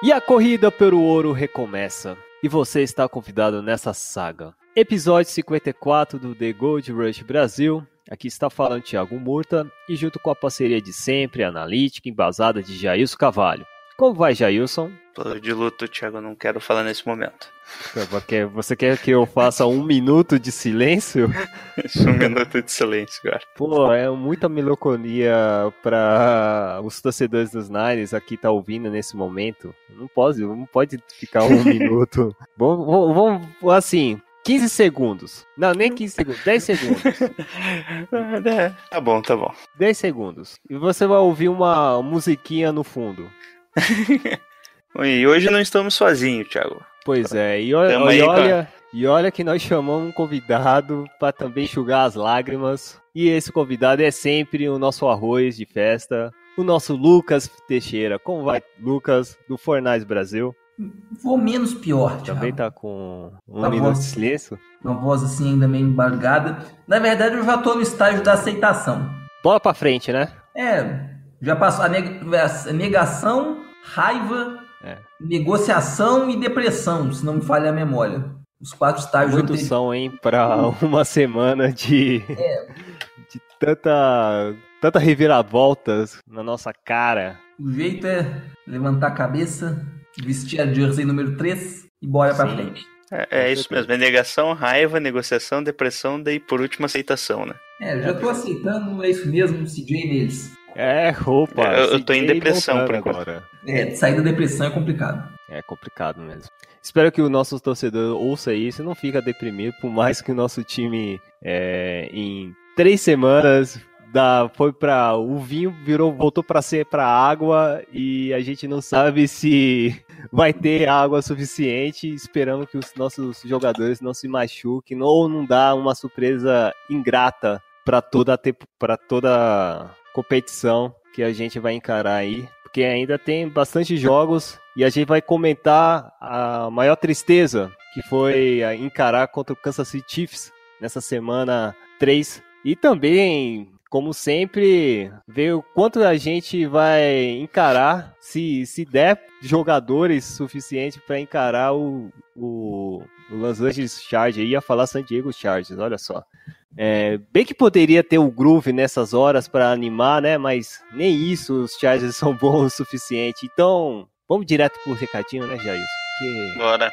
E a corrida pelo ouro recomeça. E você está convidado nessa saga. Episódio 54 do The Gold Rush Brasil. Aqui está falando Thiago Murta e junto com a parceria de sempre, analítica, embasada de Jailson Cavalho. Como vai, Jailson? Tô de luto, Thiago, não quero falar nesse momento. Você quer que eu faça um minuto de silêncio? um minuto de silêncio, cara. Pô, é muita melancolia para os torcedores dos Niners aqui tá ouvindo nesse momento. Não pode, não pode ficar um minuto. Vamos, vamos, assim, 15 segundos. Não, nem 15 segundos, 10 segundos. tá bom, tá bom. 10 segundos. E você vai ouvir uma musiquinha no fundo. e hoje não estamos sozinhos, Thiago. Pois é, e olha, e olha, e olha que nós chamamos um convidado para também enxugar as lágrimas. E esse convidado é sempre o nosso arroz de festa, o nosso Lucas Teixeira. Como vai, Lucas, do Fornais Brasil? Vou menos pior, Thiago. Também tá com um minuto voz, de silêncio? Uma voz assim ainda meio embargada. Na verdade, eu já tô no estágio da aceitação. Bola pra frente, né? É, já passou a, neg a negação, raiva, é. negociação e depressão, se não me falha a memória. Os quatro estágios Muito anteriores. são, hein, para uma semana de, é. de tanta, tanta reviravoltas na nossa cara. O jeito é levantar a cabeça, vestir a jersey número 3 e bora Sim. pra frente. É, é isso mesmo, é negação, raiva, negociação, depressão, daí por último aceitação, né? É, já tô aceitando, é isso mesmo, CJ neles. É, roupa. Eu, eu tô em depressão por agora. É, sair da depressão é complicado. É complicado mesmo. Espero que o nosso torcedor ouça isso e não fica deprimido, por mais que o nosso time é, em três semanas da, foi para o vinho virou voltou para ser para água e a gente não sabe se vai ter água suficiente. Esperamos que os nossos jogadores não se machuquem ou não dá uma surpresa ingrata para toda para toda competição que a gente vai encarar aí, porque ainda tem bastante jogos e a gente vai comentar a maior tristeza que foi encarar contra o Kansas City Chiefs nessa semana 3 e também como sempre, ver o quanto a gente vai encarar, se, se der jogadores suficientes para encarar o, o, o Los Angeles Chargers. Ia falar San Diego Chargers, olha só. É, bem que poderia ter o groove nessas horas para animar, né? Mas nem isso os Chargers são bons o suficiente. Então, vamos direto pro recadinho, né, Jair? Porque... Bora.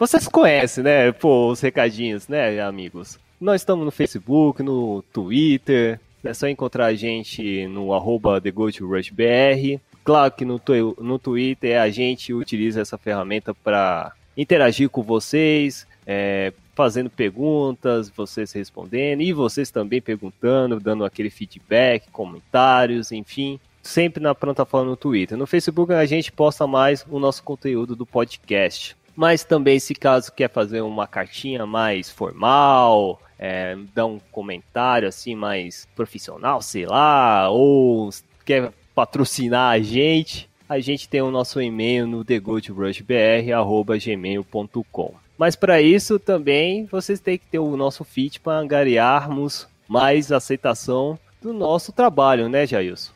vocês conhecem, né? Pô, os recadinhos, né, amigos? Nós estamos no Facebook, no Twitter. É só encontrar a gente no arroba TheGoldRushBR. Claro que no, no Twitter a gente utiliza essa ferramenta para interagir com vocês, é, fazendo perguntas, vocês respondendo e vocês também perguntando, dando aquele feedback, comentários, enfim. Sempre na plataforma no Twitter. No Facebook a gente posta mais o nosso conteúdo do podcast. Mas também, se caso quer fazer uma cartinha mais formal, é, dar um comentário assim mais profissional, sei lá, ou quer patrocinar a gente, a gente tem o nosso e-mail no thegoldrushbr@gmail.com. Mas para isso também vocês têm que ter o nosso feed para angariarmos mais aceitação do nosso trabalho, né, Jailson?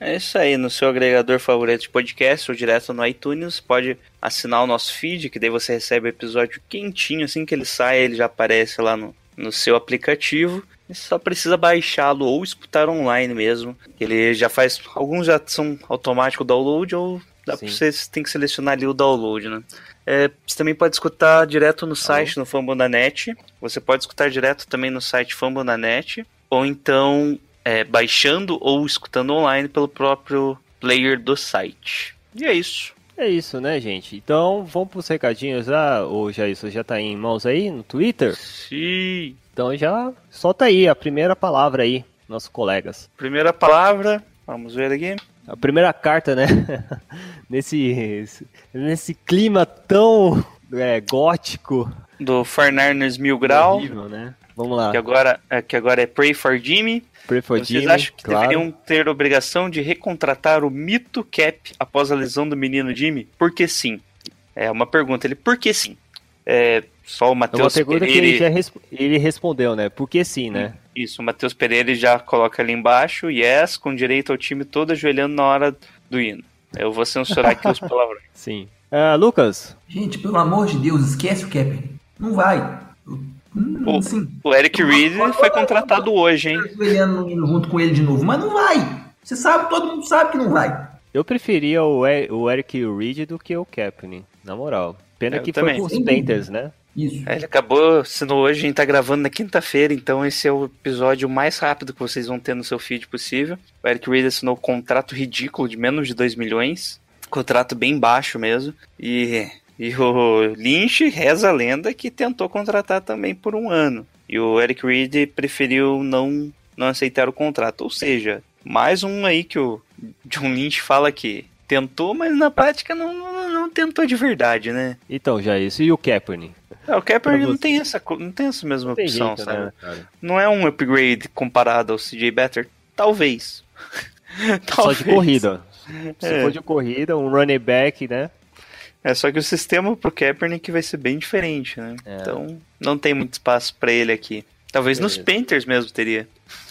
É isso aí, no seu agregador favorito de podcast ou direto no iTunes, pode assinar o nosso feed, que daí você recebe o episódio quentinho, assim que ele sai, ele já aparece lá no, no seu aplicativo. Você só precisa baixá-lo ou escutar online mesmo. Ele já faz. Alguns já são automático download ou dá pra você tem que selecionar ali o download, né? É, você também pode escutar direto no site, no Fambonanet. Você pode escutar direto também no site Fambonanet. Ou então é, baixando ou escutando online pelo próprio player do site. E é isso. É isso, né, gente? Então, vamos pros recadinhos lá. Ô, Jair, você já tá em mãos aí no Twitter? Sim. Então já solta aí a primeira palavra aí, nossos colegas. Primeira palavra, vamos ver aqui. A primeira carta, né? nesse, nesse clima tão é, gótico. Do Farnarnes Mil Grau. Horrível, né? Vamos lá. Que agora, é, que agora é Pray for Jimmy. For Vocês acham que claro. deveriam ter obrigação de recontratar o mito Cap após a lesão do menino Jimmy? Por que sim? É uma pergunta. Ele, por que sim? É, só o É uma Matheus pergunta que Pereira. ele já resp- ele respondeu, né? Porque sim, né? Isso, o Matheus Pereira já coloca ali embaixo, yes, com direito ao time todo ajoelhando na hora do hino. Eu vou censurar aqui os palavrões. Sim. Ah, Lucas, Gente, pelo amor de Deus, esquece o Kaepernick. Não vai. Hum, O- Sim. O Eric Reed foi contratado hoje, hein? Junto com ele de novo, mas não vai. Você sabe, todo mundo sabe que não vai. eu preferia o, E- o Eric Reed do que o Kaepernick, na moral. Pena Eu que também. foi com os Panthers, né? Isso. É, Ele acabou sendo hoje, a gente tá gravando na quinta-feira, então esse é o episódio mais rápido que vocês vão ter no seu feed possível. O Eric Reed assinou um contrato ridículo de menos de 2 milhões, contrato bem baixo mesmo, e, e o Lynch reza a lenda que tentou contratar também por um ano. E o Eric Reed preferiu não, não aceitar o contrato, ou seja, mais um aí que o John Lynch fala que tentou, mas na prática não, não, não tentou de verdade, né? Então, já isso. E o Kaepernick? É, o Kaepernick não tem essa, não tem essa mesma Não opção, jeito, sabe? né? Não é um upgrade comparado ao CJ Better? Talvez. Só de corrida. Se É. for de corrida, um running back, né? É só que o sistema pro Kaepernick vai ser bem diferente, né? É. Então não tem muito espaço pra ele aqui. Talvez nos Beleza. Panthers mesmo teria.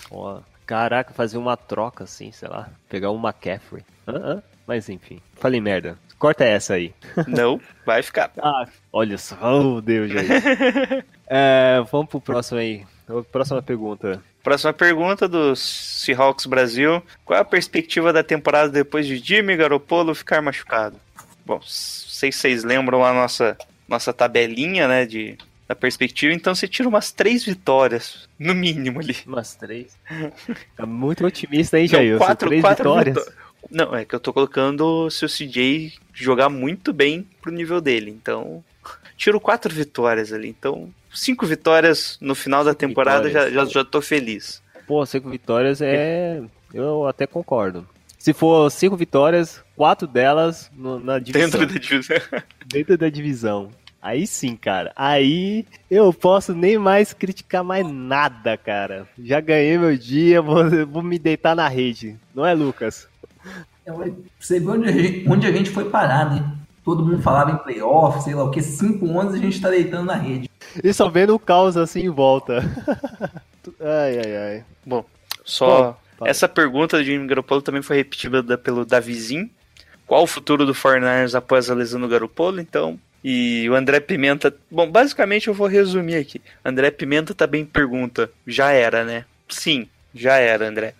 Ó, caraca, fazer uma troca assim, sei lá. Pegar um McCaffrey. Hã? Hã? Mas enfim. Falei merda. Corta essa aí. Não, vai ficar. Ah, olha só. Oh, Deus, gente. é, vamos pro próximo aí. Próxima pergunta. Próxima pergunta do Seahawks Brasil. Qual é a perspectiva da temporada depois de Jimmy Garoppolo ficar machucado? Bom, sei se vocês lembram a nossa, nossa tabelinha, né, de, da perspectiva. Então você tira umas três vitórias, no mínimo ali. Umas três. Tá muito otimista, hein, Não, Jair? quatro- três quatro vitórias. vitó- Não, é que eu tô colocando se o CJ jogar muito bem pro nível dele. Então, tiro quatro vitórias ali. Então, cinco vitórias no final da Cinco temporada já, já, já tô feliz. Pô, cinco vitórias é. Eu até concordo. Se for cinco vitórias, quatro delas no- na divisão. Dentro da divisão. dentro da divisão. Aí sim, cara. Aí eu posso nem mais criticar mais nada, cara. Já ganhei meu dia, vou, vou me deitar na rede. Não é, Lucas? Você ver onde a, gente, onde a gente foi parar, né? Todo mundo falava em playoff, sei lá o que, 5 anos a gente tá deitando na rede. E só vendo o caos assim em volta. ai, ai, ai. Bom, só essa pergunta de Jimmy Garoppolo também foi repetida pelo Davizinho. Qual o futuro do 49ers após a lesão do Garoppolo? Então, e o André Pimenta, bom, basicamente eu vou resumir aqui. André Pimenta também pergunta, já era, né? Sim, já era, André.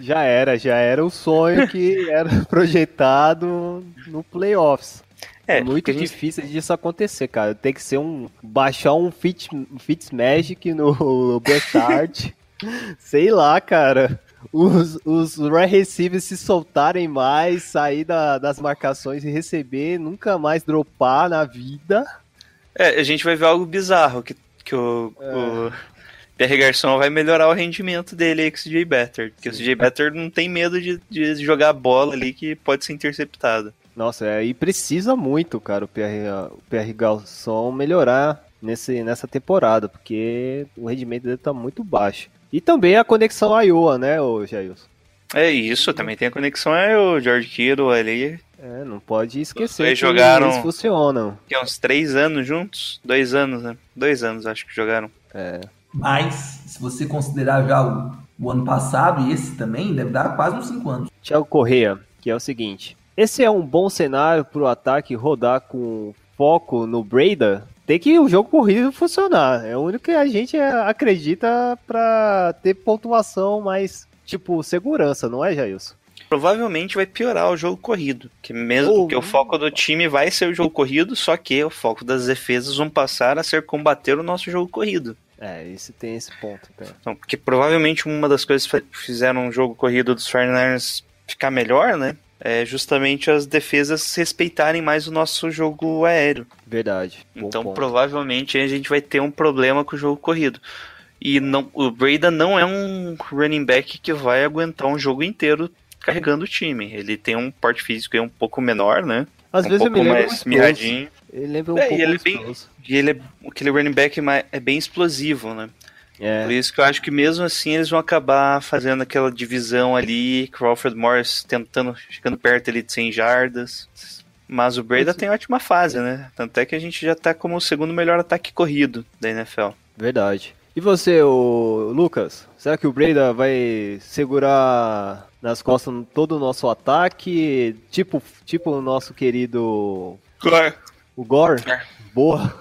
Já era, já era o sonho que era projetado no playoffs. É, É muito gente- difícil disso acontecer, cara. Tem que ser um. baixar um Fit, Fits Magic no Betard. Sei lá, cara. Os, os wide receivers se soltarem mais, sair da- das marcações e receber, nunca mais dropar na vida. É, a gente vai ver algo bizarro, que, que o, o Pierre Garçon vai melhorar o rendimento dele aí com o CJ Better. Porque o CJ Better não tem medo de, de jogar a bola ali que pode ser interceptada. Nossa, é, e precisa muito, cara, o PR, o PR Galson melhorar nesse, nessa temporada, porque o rendimento dele tá muito baixo. E também a conexão Iowa, né, ô Jailson? É isso, também tem a conexão é o George Kittle ali, É, não pode esquecer que jogaram- eles funcionam. que é uns três anos juntos, dois anos, né? Dois anos acho que jogaram. É, Mas, se você considerar já o, o ano passado e esse também, deve dar quase uns 5 anos. Thiago Correia, que é o seguinte: esse é um bom cenário para o ataque rodar com foco no Breda. Tem que o jogo corrido funcionar. É o único que a gente acredita para ter pontuação mais, tipo, segurança, não é, Jailson? Provavelmente vai piorar o jogo corrido, que mesmo Oh. que o foco do time vai ser o jogo corrido, só que o foco das defesas vão passar a ser combater o nosso jogo corrido. É, esse tem esse ponto, cara. Então, porque provavelmente uma das coisas que fizeram o jogo corrido dos 49ers ficar melhor, né? É justamente as defesas respeitarem mais o nosso jogo aéreo. Verdade. Então provavelmente a gente vai ter um problema com o jogo corrido. E não, o Breda não é um running back que vai aguentar um jogo inteiro carregando o time. Ele tem um porte físico um pouco menor, né? Às um vezes pouco eu me mais mirradinho. Ele lembra um É, e pouco ele é bem-. E ele é aquele running back mais- é bem explosivo, né? Por É, isso que eu acho que mesmo assim eles vão acabar fazendo aquela divisão ali, Crawford Morris tentando, chegando perto ali de 100 jardas. Mas o Breda tem ótima fase, né? Tanto é que a gente já tá como o segundo melhor ataque corrido da NFL. verdade. E você, o Lucas? Será que o Breda vai segurar nas costas todo o nosso ataque? Tipo, tipo o nosso querido o Gore? É. Boa.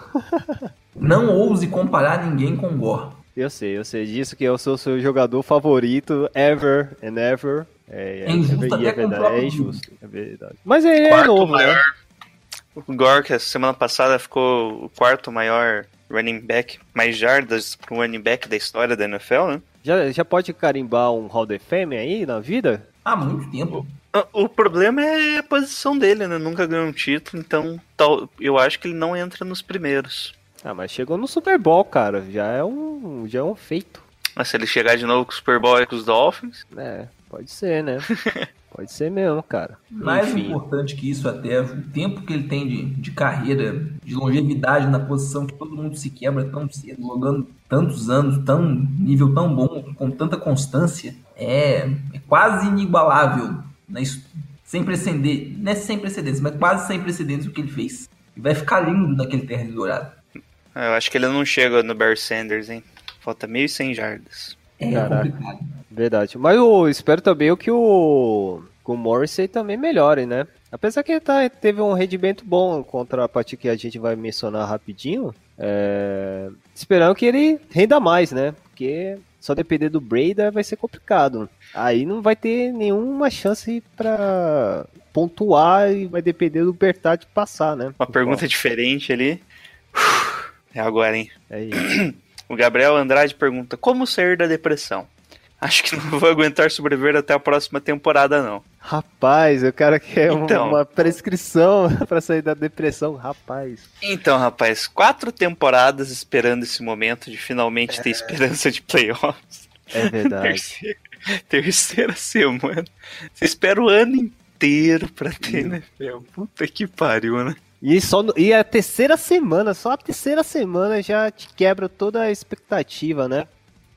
Não ouse comparar ninguém com Gore. Eu sei, eu sei disso que eu sou seu jogador favorito ever and ever. É, É com o verdade, é injusto, é verdade. Mas ele é Quarto novo, né? maior. O Gore, que a semana passada ficou o quarto maior running back, mais jardas pro running back da história da NFL, né? Já, já pode carimbar um Hall of Fame aí na vida? Há muito tempo. Ah, O problema é a posição dele, né? Nunca ganhou um título, então tal, eu acho que ele não entra nos primeiros. Ah, mas chegou no Super Bowl, cara. Já é um, já é um feito. Mas se ele chegar de novo com o Super Bowl e com os Dolphins, É, pode ser, né? pode ser mesmo, cara. Mais Enfim, importante que isso até, o tempo que ele tem de, de carreira, de longevidade na posição que todo mundo se quebra tão cedo, jogando tantos anos, tão nível tão bom, com tanta constância, é, é quase inigualável, né? Isso- sem precedentes, não é sem precedentes, mas quase sem precedentes o que ele fez. E vai ficar lindo naquele terno dourado. Eu acho que ele não chega no Barry Sanders, hein? Falta 1.100 jardas. É Caraca. complicado. verdade. Mas eu espero também que o, que o Morrissey também melhore, né? Apesar que ele tá, teve um rendimento bom contra a partida que a gente vai mencionar rapidinho. É, esperando que ele renda mais, né? Porque só depender do Breda vai ser complicado. Aí não vai ter nenhuma chance pra pontuar e vai depender do Bertati passar, né? Uma pergunta diferente ali. É agora, hein? É isso. O Gabriel Andrade pergunta: Como sair da depressão? Acho que não vou aguentar sobreviver até a próxima temporada, não. Rapaz, o cara quer Então. uma prescrição pra sair da depressão, rapaz. Então, rapaz, quatro temporadas esperando esse momento de finalmente ter esperança de playoffs. É verdade. Terceira, terceira semana. Você espera o ano inteiro pra ter, né? Puta que pariu, né? E, só e a terceira semana, só a terceira semana já te quebra toda a expectativa, né?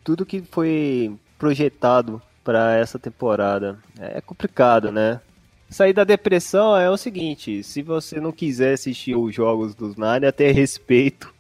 Tudo que foi projetado pra essa temporada. É complicado, né? Sair da depressão é o seguinte, se você não quiser assistir os jogos dos Niners, até respeito.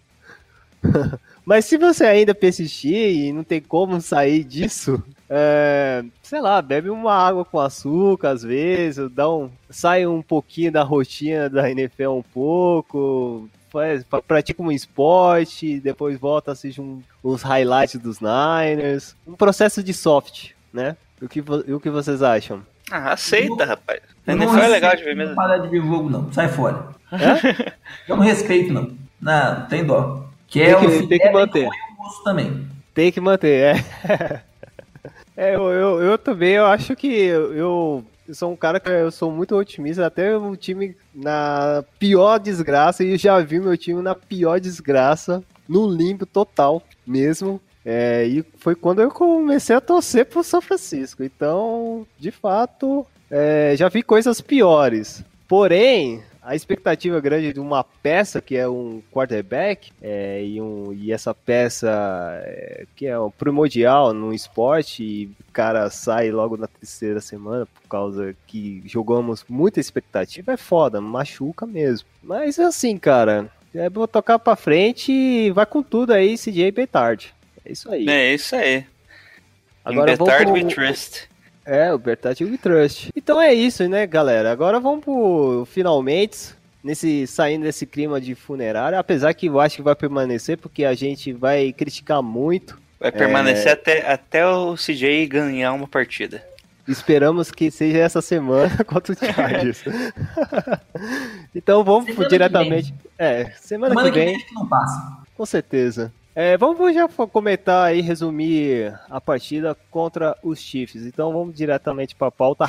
Mas se você ainda persistir e não tem como sair disso, é, sei lá, bebe uma água com açúcar às vezes, dá um, sai um pouquinho da rotina da NFL um pouco, faz, pra- pratica um esporte, depois volta, assiste um, os highlights dos Niners. Um processo de soft, né? O que, e o que vocês acham? Ah, aceita, rapaz. A Eu não NFL é legal de ver mesmo. Não parar de ver jogo, não. Sai fora. É? Eu não respeito, não. Não, tem dó. Que Tem é que- o tem que manter. também. Tem que manter, é. É, eu, eu, eu também, eu acho que eu, eu sou um cara que eu sou muito otimista, até o time na pior desgraça, e eu já vi meu time na pior desgraça, no limbo total mesmo. É, e foi quando eu comecei a torcer pro São Francisco. Então, de fato, é, já vi coisas piores. Porém, a expectativa grande de uma peça que é um quarterback é, e, um, e essa peça é, que é um primordial no esporte e o cara sai logo na terceira semana por causa que jogamos muita expectativa é foda, machuca mesmo. Mas assim, cara, é vou tocar pra frente e vai com tudo aí, CJ Betard. É isso aí. É isso aí. Agora pro- we trust. É, o Bertati We Trust. Então é isso, né, galera? Agora vamos pro finalmente, nesse, saindo desse clima de funerária, apesar que eu acho que vai permanecer, porque a gente vai criticar muito. Vai permanecer até, até o CJ ganhar uma partida. Esperamos que seja essa semana contra o Chargers. então vamos Semana pro que diretamente. É, semana, Semana que vem. acho que não passa. Com certeza. É, vamos já comentar e resumir a partida contra os Chiefs. Então vamos diretamente para a pauta.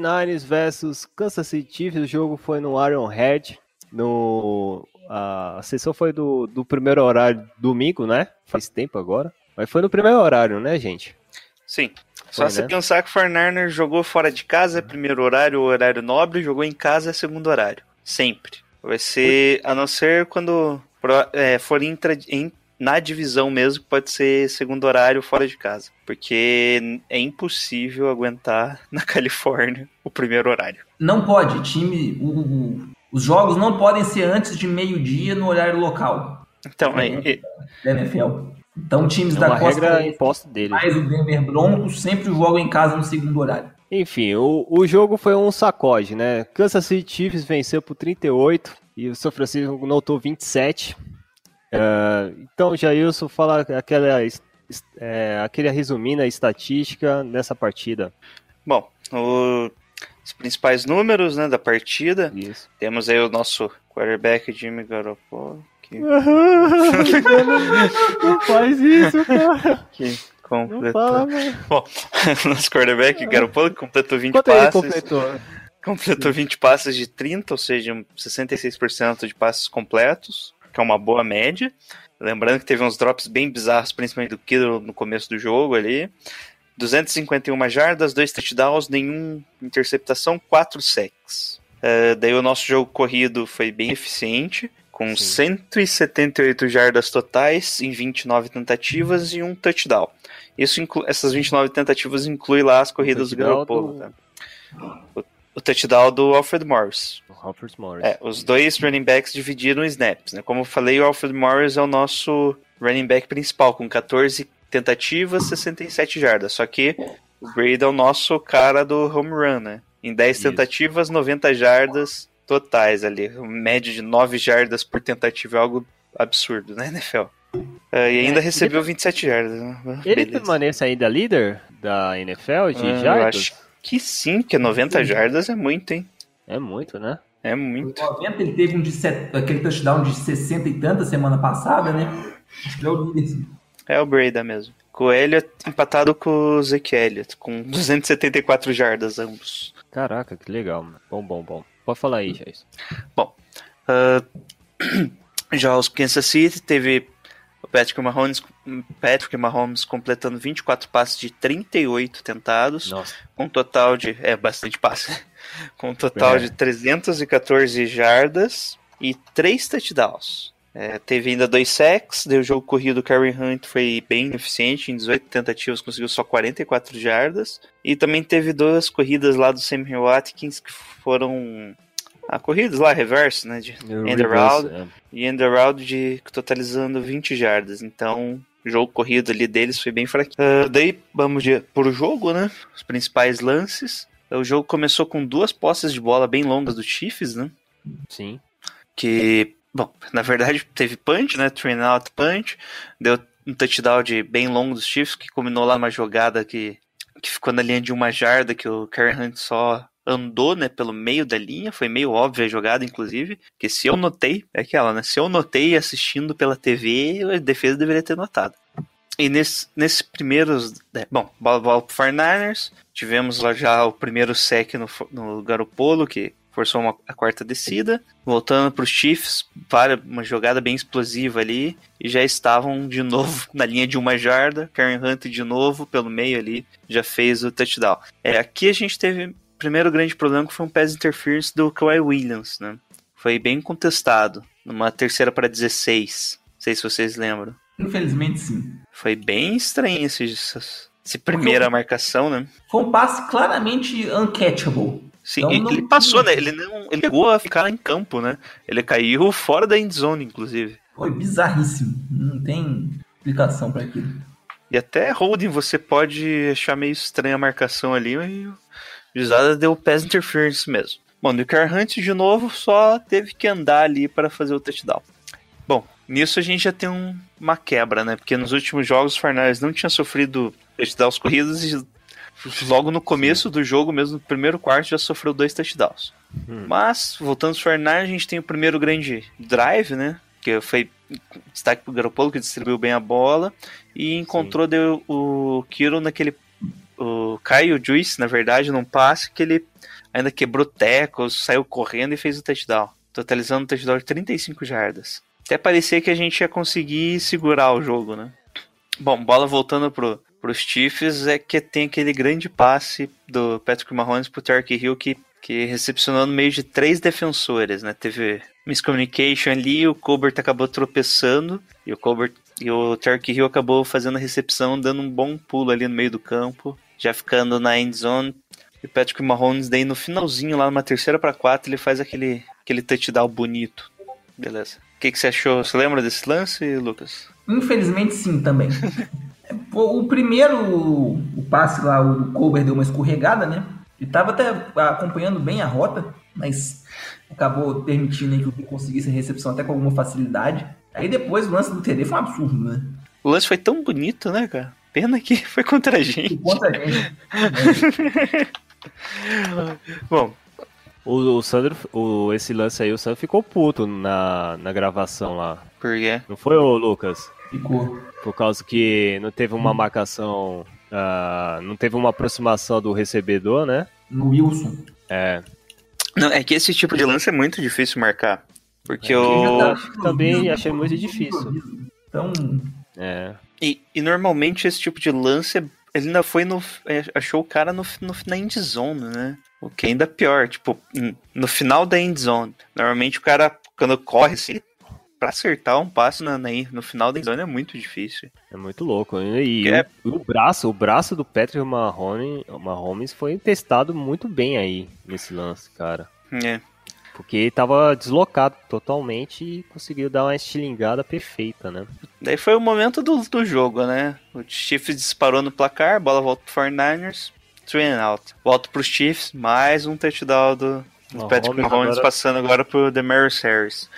49ers versus Kansas City Chiefs. O jogo foi no Arrowhead. No, a sessão foi do, do primeiro horário domingo, né? Faz tempo agora. Mas foi no primeiro horário, né, gente? Sim. Só Foi, você né? pensar que o Fortnite jogou fora de casa, é primeiro horário, horário nobre, jogou em casa, é segundo horário. Sempre. Vai ser, a não ser quando é, for intra, em- na divisão mesmo, pode ser segundo horário fora de casa. Porque é impossível aguentar na Califórnia o primeiro horário. Não pode, time. o- o- os jogos não podem ser antes de meio-dia no horário local Então, é, é- da NFL. Então, times É da uma Costa regra Oeste, imposta dele. mais o Denver Broncos sempre jogam em casa no segundo horário. Enfim, o, o jogo foi um sacode, né? Kansas City Chiefs venceu por 38 e o São Francisco notou 27. Ah, então, Jailson, fala aquela, é, aquele resumindo a estatística dessa partida. bom, o- os principais números né, da partida. Isso. Temos aí o nosso quarterback Jimmy Garoppolo. Que, Não faz isso, cara. que Não completou. fala, mano. Bom, nosso quarterback Garoppolo completou 20 Quanto ele passes. completou? Completou 20 passes de 30, ou seja, um 66% de passes completos, que é uma boa média. Lembrando que teve uns drops bem bizarros, principalmente do Kittle no começo do jogo ali. 251 jardas, 2 touchdowns, nenhuma interceptação, 4 sacks. Eh, daí o nosso jogo corrido foi bem eficiente, com Sim. 178 jardas totais em 29 tentativas e um touchdown. Isso inclu- essas 29 tentativas inclui lá as corridas do Garoppolo. do- tá? O, o touchdown do Alfred Morris. Alfred Morris. É, os dois running backs dividiram snaps. Né? Como eu falei, o Alfred Morris é o nosso running back principal, com 14 tentativas, 67 jardas. Só que o Brady é o nosso cara do home run, né? Em 10 Isso. tentativas, 90 jardas totais ali. Média de 9 jardas por tentativa é algo absurdo, né, NFL? É, e ainda É, recebeu 27 jardas. né? Ele Beleza. permanece ainda líder da NFL de Ah, jardas? Que sim, que 90 jardas é muito, hein? É muito, né? É Em muito. 90 ele teve um de set- aquele touchdown de 60 e tanta semana passada, né? Acho que é o líder. É o Breda mesmo. Com o Elliott empatado com o Zeke Elliott, com 274 jardas ambos. Caraca, que legal, mano. Bom, bom, bom. Pode falar aí, Jair. Ah, já os Kansas City teve o Patrick Mahomes, Patrick Mahomes completando 24 passes de 38 tentados, Nossa. com um total de. É, bastante passe. com um total É. de 314 jardas e 3 touchdowns. É, teve ainda dois sacks, o jogo corrido, o Karen Hunt foi bem eficiente, em 18 tentativas conseguiu só 44 jardas. E também teve duas corridas lá do Sam Watkins que foram. Ah, corridas lá, reverso, né? De end around É. e end around de totalizando 20 jardas. Então, o jogo corrido ali deles foi bem fraquinho. Ah, daí, vamos de, por jogo, né? Os principais lances. O jogo começou com duas posses de bola bem longas do Chiefs, né? Sim. que, bom, na verdade teve punch, né? Train out punch, deu um touchdown de bem longo dos Chiefs, que combinou lá uma jogada que, que ficou na linha de uma jarda, que o Karen Hunt só andou, né, pelo meio da linha, foi meio óbvia a jogada, inclusive, que se eu notei, é aquela, né, se eu notei assistindo pela TV, a defesa deveria ter notado. E nesse, nesses primeiros, é, bom, bola, bola pro 49ers, tivemos lá já o primeiro sec no, no Garopolo, que forçou uma, a quarta descida, voltando para os Chiefs, para uma jogada bem explosiva ali, e já estavam de novo na linha de uma jarda, Karen Hunt de novo pelo meio ali, já fez o touchdown. É, aqui a gente teve primeiro grande problema foi um pass interference do Kawhi Williams, né? Foi bem contestado, numa terceira para 16, não sei se vocês lembram. Infelizmente, sim. Foi bem estranho esse, essa, essa primeira marcação, né? Foi um passe claramente uncatchable. Sim, Então, ele, não- passou, né? Ele não, ele chegou a ficar em campo, né? Ele caiu fora da endzone, inclusive. Foi bizarríssimo. Não tem explicação pra aquilo. E até holding você pode achar meio estranha a marcação ali, o Juizada deu pass interference mesmo. Bom, o Car Hunt de novo só teve que andar ali para fazer o touchdown. Bom, nisso a gente já tem um- uma quebra, né? Porque nos últimos jogos o Fernandes não tinha sofrido touchdowns corridos e logo no começo do jogo, mesmo no primeiro quarto, já sofreu dois touchdowns. Hum. Mas, voltando aos Fernandes, a gente tem o primeiro grande drive, né? Que foi destaque pro Garoppolo, que distribuiu bem a bola e encontrou deu, o Kiro naquele o o Caio Juice, na verdade, num passe que ele ainda quebrou tecos, saiu correndo e fez o touchdown, totalizando um touchdown de 35 jardas. Até parecia que a gente ia conseguir segurar o jogo, né? Bom, bola voltando pro, pros Chiefs é que tem aquele grande passe do Patrick Mahomes pro Tark Hill que, que recepcionou no meio de três defensores, né? Teve miscommunication ali, o Colbert acabou tropeçando e o Colbert e o Tark Hill acabou fazendo a recepção, dando um bom pulo ali no meio do campo, já ficando na end zone. E o Patrick Mahomes daí no finalzinho, lá numa terceira para quatro, ele faz aquele, aquele touchdown bonito. Beleza. O que, que você achou? Você lembra desse lance, Lucas? Infelizmente, sim, também. o primeiro, o passe lá, o Colbert deu uma escorregada, né? Ele tava até acompanhando bem a rota, mas acabou permitindo que ele conseguisse a recepção até com alguma facilidade. Aí depois o lance do TD foi um absurdo, né? O lance foi tão bonito, né, cara? Pena que foi contra a gente. Contra a gente. Bom, O, o Sandro, o, esse lance aí, o Sandro ficou puto na, na gravação lá. por quê? Não foi, ô Lucas? Ficou. Por causa que não teve uma marcação, ah, não teve uma aproximação do recebedor, né? No Wilson. É, Não, é que esse tipo de lance é muito difícil marcar. Porque É. Já tá- também achei muito difícil. Então, é. E, e normalmente esse tipo de lance, ele ainda foi no. é, Achou o cara no, no, na end zone, né? O que é ainda pior, tipo, no final da end zone. Normalmente o cara, quando corre assim, pra acertar um passe na, na, no final da end zone é muito difícil. É muito louco. E É. o, o braço, o braço do Patrick Mahomes, Mahomes foi testado muito bem aí nesse lance, cara. É. Porque ele tava deslocado totalmente e conseguiu dar uma estilingada perfeita, né? Daí foi o momento do, do jogo, né? O Chiefs disparou no placar, bola volta pro 49ers, three and out. Volta pros Chiefs, mais um touchdown do, do Mahomes Patrick Mahomes agora- passando agora pro Demaris Harris.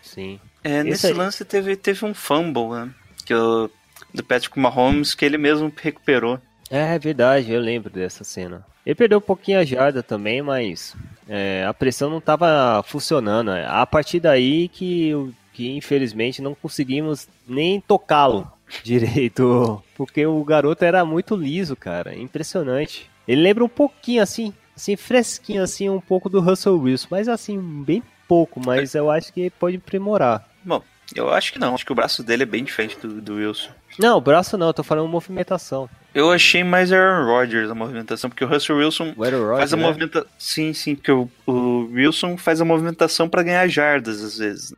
Sim. É, nesse aí. lance teve, teve um fumble, né? Que o, do Patrick Mahomes que ele mesmo recuperou. É verdade, eu lembro dessa cena. Ele perdeu um pouquinho a jarda também, mas é, a pressão não estava funcionando. A partir daí que, o- que infelizmente não conseguimos nem tocá-lo direito, porque o garoto era muito liso, cara, impressionante. Ele lembra um pouquinho assim, assim fresquinho assim, um pouco do Russell Wilson, mas assim bem pouco, mas eu acho que pode aprimorar. Bom, eu acho que não. Acho que o braço dele é bem diferente do, do Wilson. Não, braço não, eu tô falando movimentação. Eu achei mais Aaron Rodgers a movimentação, porque o Russell Wilson O Aaron faz a Rodgers, né? movimentação. Sim, sim, porque o, o Wilson faz a movimentação pra ganhar jardas às vezes.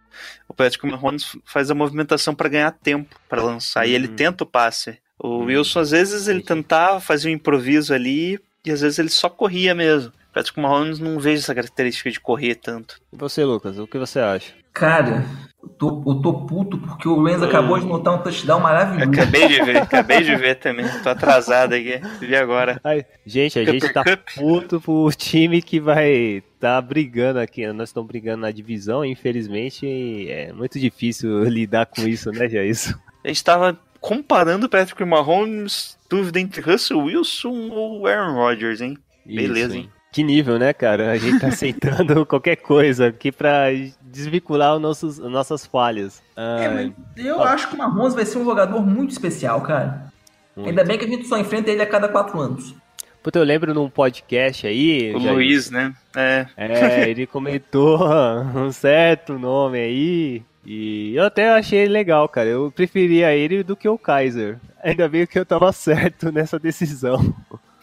O Patrick Mahomes faz a movimentação pra ganhar tempo pra lançar e ele Hum. tenta o passe. O Hum. Wilson às vezes ele tentava fazer um improviso ali e às vezes ele só corria mesmo. O Patrick Mahomes não vejo essa característica de correr tanto. E você, Lucas, o que você acha? Cara, eu tô, eu tô puto porque o Lenz acabou de notar um touchdown maravilhoso. Acabei de ver, acabei de ver também. Tô atrasado aqui. Vi agora. Ai, gente, a gente tá Cup. puto pro time que vai tá brigando aqui. Nós estamos brigando na divisão, infelizmente é muito difícil lidar com isso, né, Jair? A gente tava comparando o Patrick Mahomes, dúvida entre Russell Wilson ou Aaron Rodgers, hein? Beleza, hein? Que nível, né, cara? A gente tá aceitando qualquer coisa aqui pra desvincular os nossos, as nossas falhas. É, Ai, mas eu acho que o Mahomes vai ser um jogador muito especial, cara. muito. Ainda bem que a gente só enfrenta ele a cada quatro anos. Puta, eu lembro num podcast aí. O Jair, Luiz, né? É. É, ele comentou um certo nome aí. E eu até achei legal, cara. Eu preferia ele do que o Kaiser. Ainda bem que eu tava certo nessa decisão.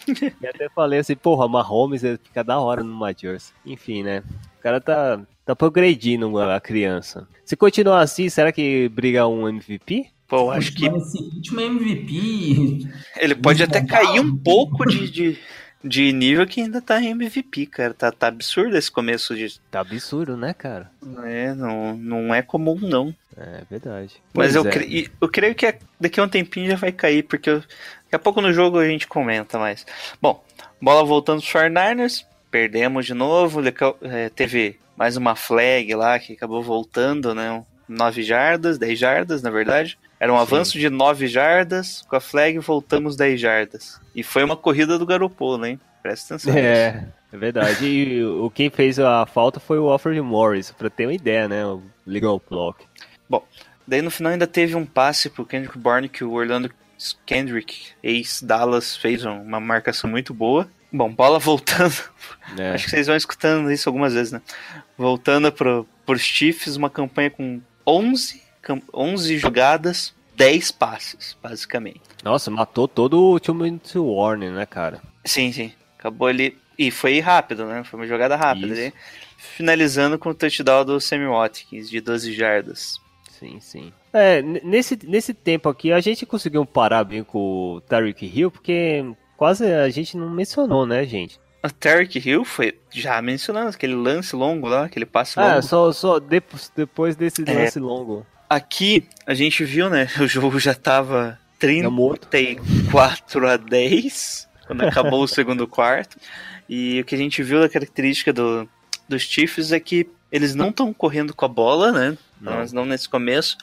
e até falei assim, porra, Mahomes ele fica da hora numa jersey. Enfim, né? O cara tá, tá progredindo a criança. Se continuar assim, será que briga um MVP? Pô, acho que Mas Esse último MVP. ele pode até cair um pouco de, de, de nível que ainda tá em MVP, cara. Tá, tá absurdo esse começo de. Tá absurdo, né, cara? É, não, não é comum, não. É verdade. Mas Pois eu, é. cre- eu creio que daqui a um tempinho já vai cair, porque eu- daqui a pouco no jogo a gente comenta mais. Bom, bola voltando para 49ers, perdemos de novo, é, teve mais uma flag lá que acabou voltando, né? 9 jardas, 10 jardas, na verdade. Era um Sim. avanço de 9 jardas, com a flag voltamos 10 jardas. E foi uma corrida do Garopolo, hein? Presta atenção. nisso. É, é verdade. E o quem fez a falta foi o Alfred Morris, pra ter uma ideia, né? O legal block. Daí no final ainda teve um passe pro Kendrick Bourne que o Orlando Kendrick, ex-Dallas, fez um- uma marcação muito boa. Bom, bola voltando. É. Acho que vocês vão escutando isso algumas vezes, né? Voltando pro, pros Chiefs, uma campanha com 11, cam- 11 jogadas, 10 passes, basicamente. Nossa, matou todo o Two Minutes Warning, né, cara? Sim, sim. Acabou ali. E foi rápido, né? Foi uma jogada rápida. Finalizando com o touchdown do Sammy Watkins, de 12 jardas. Sim, sim. É, nesse, nesse tempo aqui a gente conseguiu parar bem com o Tyreek Hill, porque quase a gente não mencionou, né, gente? O Tarek Hill foi já mencionando aquele lance longo lá, aquele passe Ah, longo. só, só depois, depois desse É. lance longo. Aqui a gente viu, né? O jogo já tava É morto. 34 a 10 quando acabou o segundo quarto. E o que a gente viu da característica do, dos Chiefs é que eles não estão correndo com a bola, né? Não. Mas não nesse começo.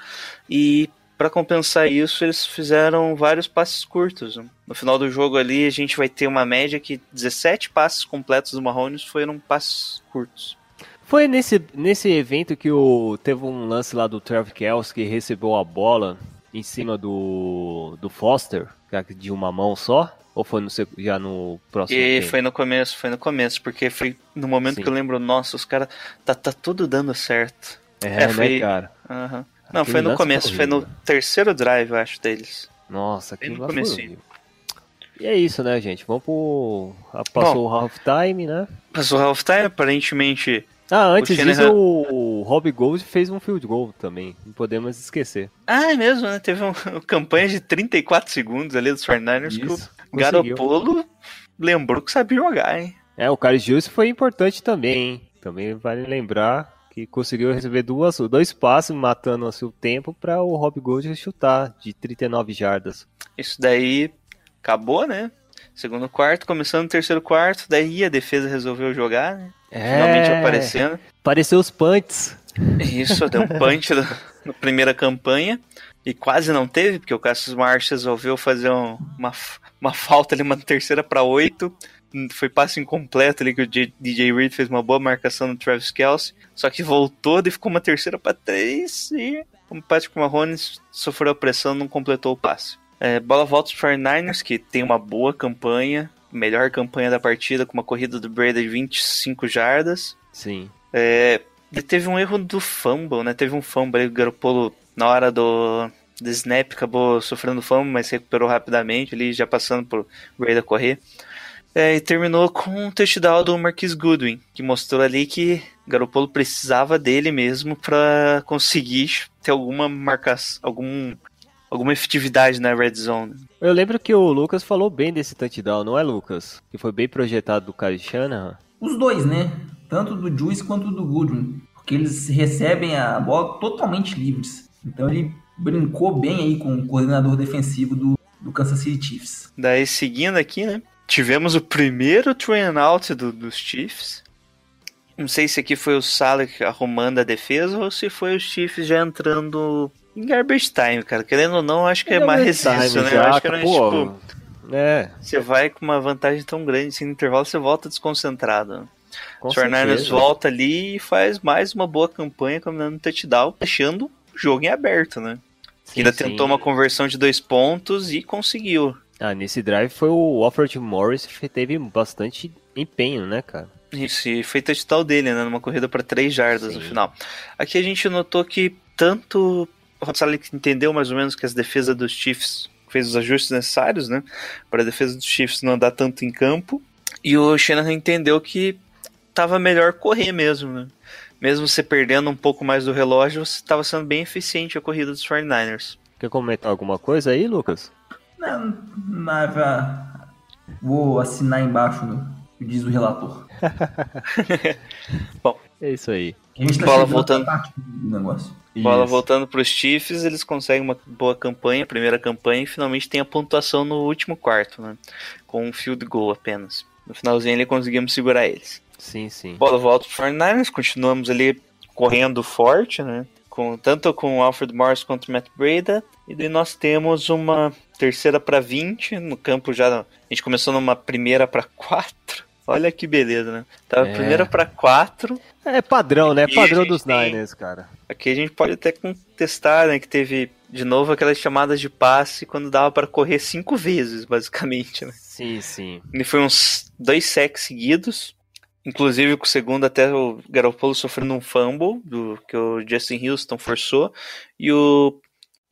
E para compensar isso, eles fizeram vários passes curtos. No final do jogo ali, a gente vai ter uma média que 17 passes completos do Mahomes foram passes curtos. Foi nesse, nesse evento que o, teve um lance lá do Travis Kelce que recebeu a bola em cima do, do Foster, de uma mão só? Ou foi no, já no próximo E tempo? foi no começo, foi no começo, porque foi no momento Sim. que eu lembro, nossa, os caras, tá, tá tudo dando certo. É, é, foi- né, cara? Aham. Não, Aquele foi no começo, foi foi no terceiro drive, eu acho, deles. Nossa, no lá foi. E é isso, né, gente? Vamos pro... ah, Passou o halftime, né? Passou o halftime, aparentemente. Ah, antes Shanahan- disso, o Rob Gold fez um field goal também. Não podemos esquecer. Ah, é mesmo, né? Teve um- uma campanha de 34 segundos ali dos 49ers que o. Garopolo lembrou que sabia jogar, hein? É, o Carlos Juice foi importante também, hein? Também vale lembrar que conseguiu receber duas, dois passes, matando assim, o tempo para o Rob Gold chutar de 39 jardas. Isso daí acabou, né? Segundo quarto, começando o terceiro quarto, daí a defesa resolveu jogar, né? Finalmente aparecendo. Apareceu os punts. Isso, deu um punch no- na primeira campanha. E quase não teve, porque o Cassius Marsh resolveu fazer um- uma, uma falta ali, uma terceira para oito. Foi passe incompleto ali que o DJ Reed fez uma boa marcação no Travis Kelce. Só que voltou e ficou uma terceira para três. E o Patrick Mahomes sofreu a pressão não completou o passe. É, bola volta para 49ers, que tem uma boa campanha. Melhor campanha da partida, com uma corrida do Brady de 25 jardas. Sim. É, teve um erro do fumble, né? Teve um fumble aí, o Garoppolo na hora do, do snap acabou sofrendo fumble, mas recuperou rapidamente, ali já passando por Brady a correr. É, e terminou com um touchdown do Marquis Goodwin, que mostrou ali que o Garoppolo precisava dele mesmo para conseguir ter alguma marcação, algum, alguma efetividade na red zone. Eu lembro que o Lucas falou bem desse touchdown, não é, Lucas? Que foi bem projetado do Kyle Shanahan. Os dois, né? Tanto do Juice quanto do Goodwin. Porque eles recebem a bola totalmente livres. Então ele brincou bem aí com o coordenador defensivo do, do Kansas City Chiefs. Daí seguindo aqui, né? Tivemos o primeiro and out do- dos Chiefs. Não sei se aqui foi o Salek arrumando a defesa ou se foi os Chiefs já entrando em garbage time, cara. Querendo ou não, acho que é mais isso, né? Eu acho que era pô, tipo, É, você vai com uma vantagem tão grande assim no intervalo, você volta desconcentrado. com o Fernandes volta ali e faz mais uma boa campanha combinando touchdown, deixando o jogo em aberto, né? Sim, Ainda sim. tentou uma conversão de dois pontos e conseguiu. Ah, nesse drive foi o Alfred Morris que teve bastante empenho, né, cara? Isso, e foi touchdown dele, né? Numa corrida para três jardas no Sim. final. Aqui a gente notou que tanto o Rosalik entendeu mais ou menos que as defesas dos Chiefs fez os ajustes necessários, né? Para a defesa dos Chiefs não andar tanto em campo. E o Shanahan entendeu que tava melhor correr mesmo, né? Mesmo você perdendo um pouco mais do relógio, você estava sendo bem eficiente a corrida dos 49ers. Quer comentar alguma coisa aí, Lucas? Não, mas vou assinar embaixo no que diz o relator. É isso aí. A gente tá Bola voltando. do negócio. Bola Isso. voltando para os Chiefs, eles conseguem uma boa campanha, primeira campanha, e finalmente tem a pontuação no último quarto, né? Com um field goal apenas. No finalzinho ali conseguimos segurar eles. Sim, sim. Bola volta para 49ers, continuamos ali correndo forte, né? Com, tanto com o Alfred Morris quanto o Matt Breda. E daí nós temos uma terceira para 20 no campo já. A gente começou numa primeira para 4. Olha que beleza, né? Tava É. primeira para 4. É padrão, né? E a Padrão dos tem- Niners, cara. Aqui a gente pode até contestar, né, que teve de novo aquelas chamadas de passe quando dava pra correr cinco vezes, basicamente, né? Sim, sim. Ele foi uns dois sacks seguidos. Inclusive com o segundo até o Garoppolo sofrendo um fumble do que o Justin Houston forçou e o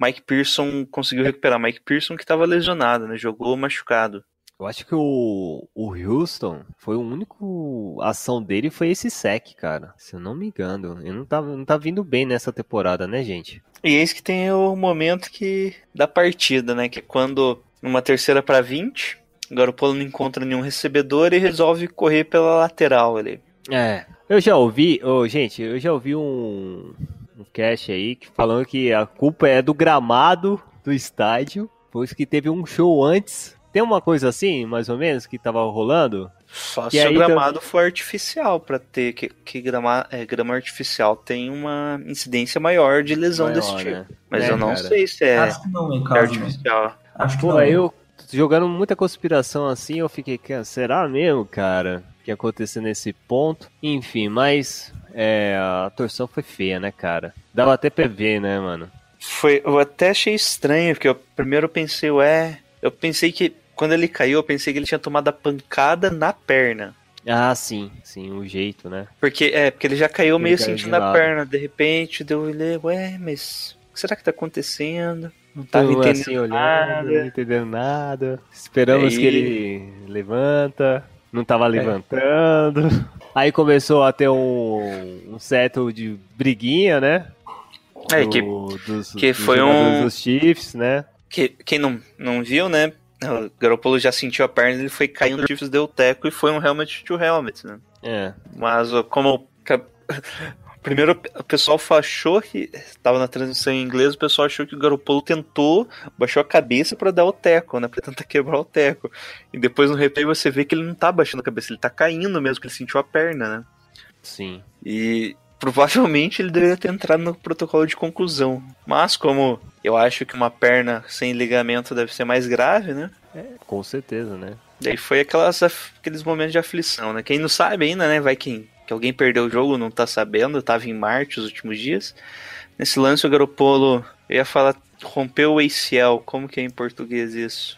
Mike Pearson conseguiu recuperar. Mike Pearson que estava lesionado, né? Jogou machucado. Eu acho que o, o Houston foi o único ação dele foi esse sec, cara. Se eu não me engano. Ele não tá, não tá vindo bem nessa temporada, né, gente? E eis que tem o momento que da partida, né? Que é quando numa terceira para 20, o Garoppolo não encontra nenhum recebedor e resolve correr pela lateral ali. É. Eu já ouvi, ô, gente, eu já ouvi um, um cast aí que falando que a culpa é do gramado do estádio, pois que teve um show antes. Tem uma coisa assim, mais ou menos, que tava rolando? Só E se o gramado for artificial para ter que, que grama, é, grama artificial tem uma incidência maior de lesão Maior, desse tipo. né? Mas É, eu não cara. sei se é, Acho que não, é artificial. Acho que Pô, não. aí eu jogando muita conspiração assim, eu fiquei, "Cara, será mesmo, cara, que ia acontecer nesse ponto? Enfim, mas é, a torção foi feia, né, cara? Dava até pra ver, né, mano? Foi, eu até achei estranho, porque eu primeiro eu pensei, ué, eu pensei que quando ele caiu, eu pensei que ele tinha tomado a pancada na perna. Ah, sim, sim, o jeito, né? Porque, é, porque ele já caiu Ele meio caiu sentindo lado. perna, de repente, deu ele, ué, mas o que será que tá acontecendo? Não tava mundo entendendo assim, olhando, nada. não entendendo nada. Esperamos Aí- que ele levanta, não tava levantando. Aí começou a ter um, um certo de briguinha, né? É, que, Do- dos, que dos foi jogadores um- dos Chiefs, né? que quem não, não viu, né? O Garoppolo já sentiu a perna, ele foi caindo, o Chiefs deu teco e foi um helmet to helmet, né? É. Mas como primeiro o pessoal achou que estava na transmissão em inglês, o pessoal achou que o Garoppolo tentou, baixou a cabeça para dar o teco, né, para tentar quebrar o teco. E depois no replay você vê que ele não tá baixando a cabeça, ele tá caindo mesmo, que ele sentiu a perna, né? Sim. E provavelmente ele deveria ter entrado no protocolo de conclusão. Mas como eu acho que uma perna sem ligamento deve ser mais grave, né? Com certeza, né? Daí foi aquelas, aqueles momentos de aflição, né? Quem não sabe ainda, né? Vai que, que alguém perdeu o jogo, não tá sabendo, tava em Marte os últimos dias. Nesse lance o Garopolo, eu ia falar, rompeu o ACL, como que é em português isso?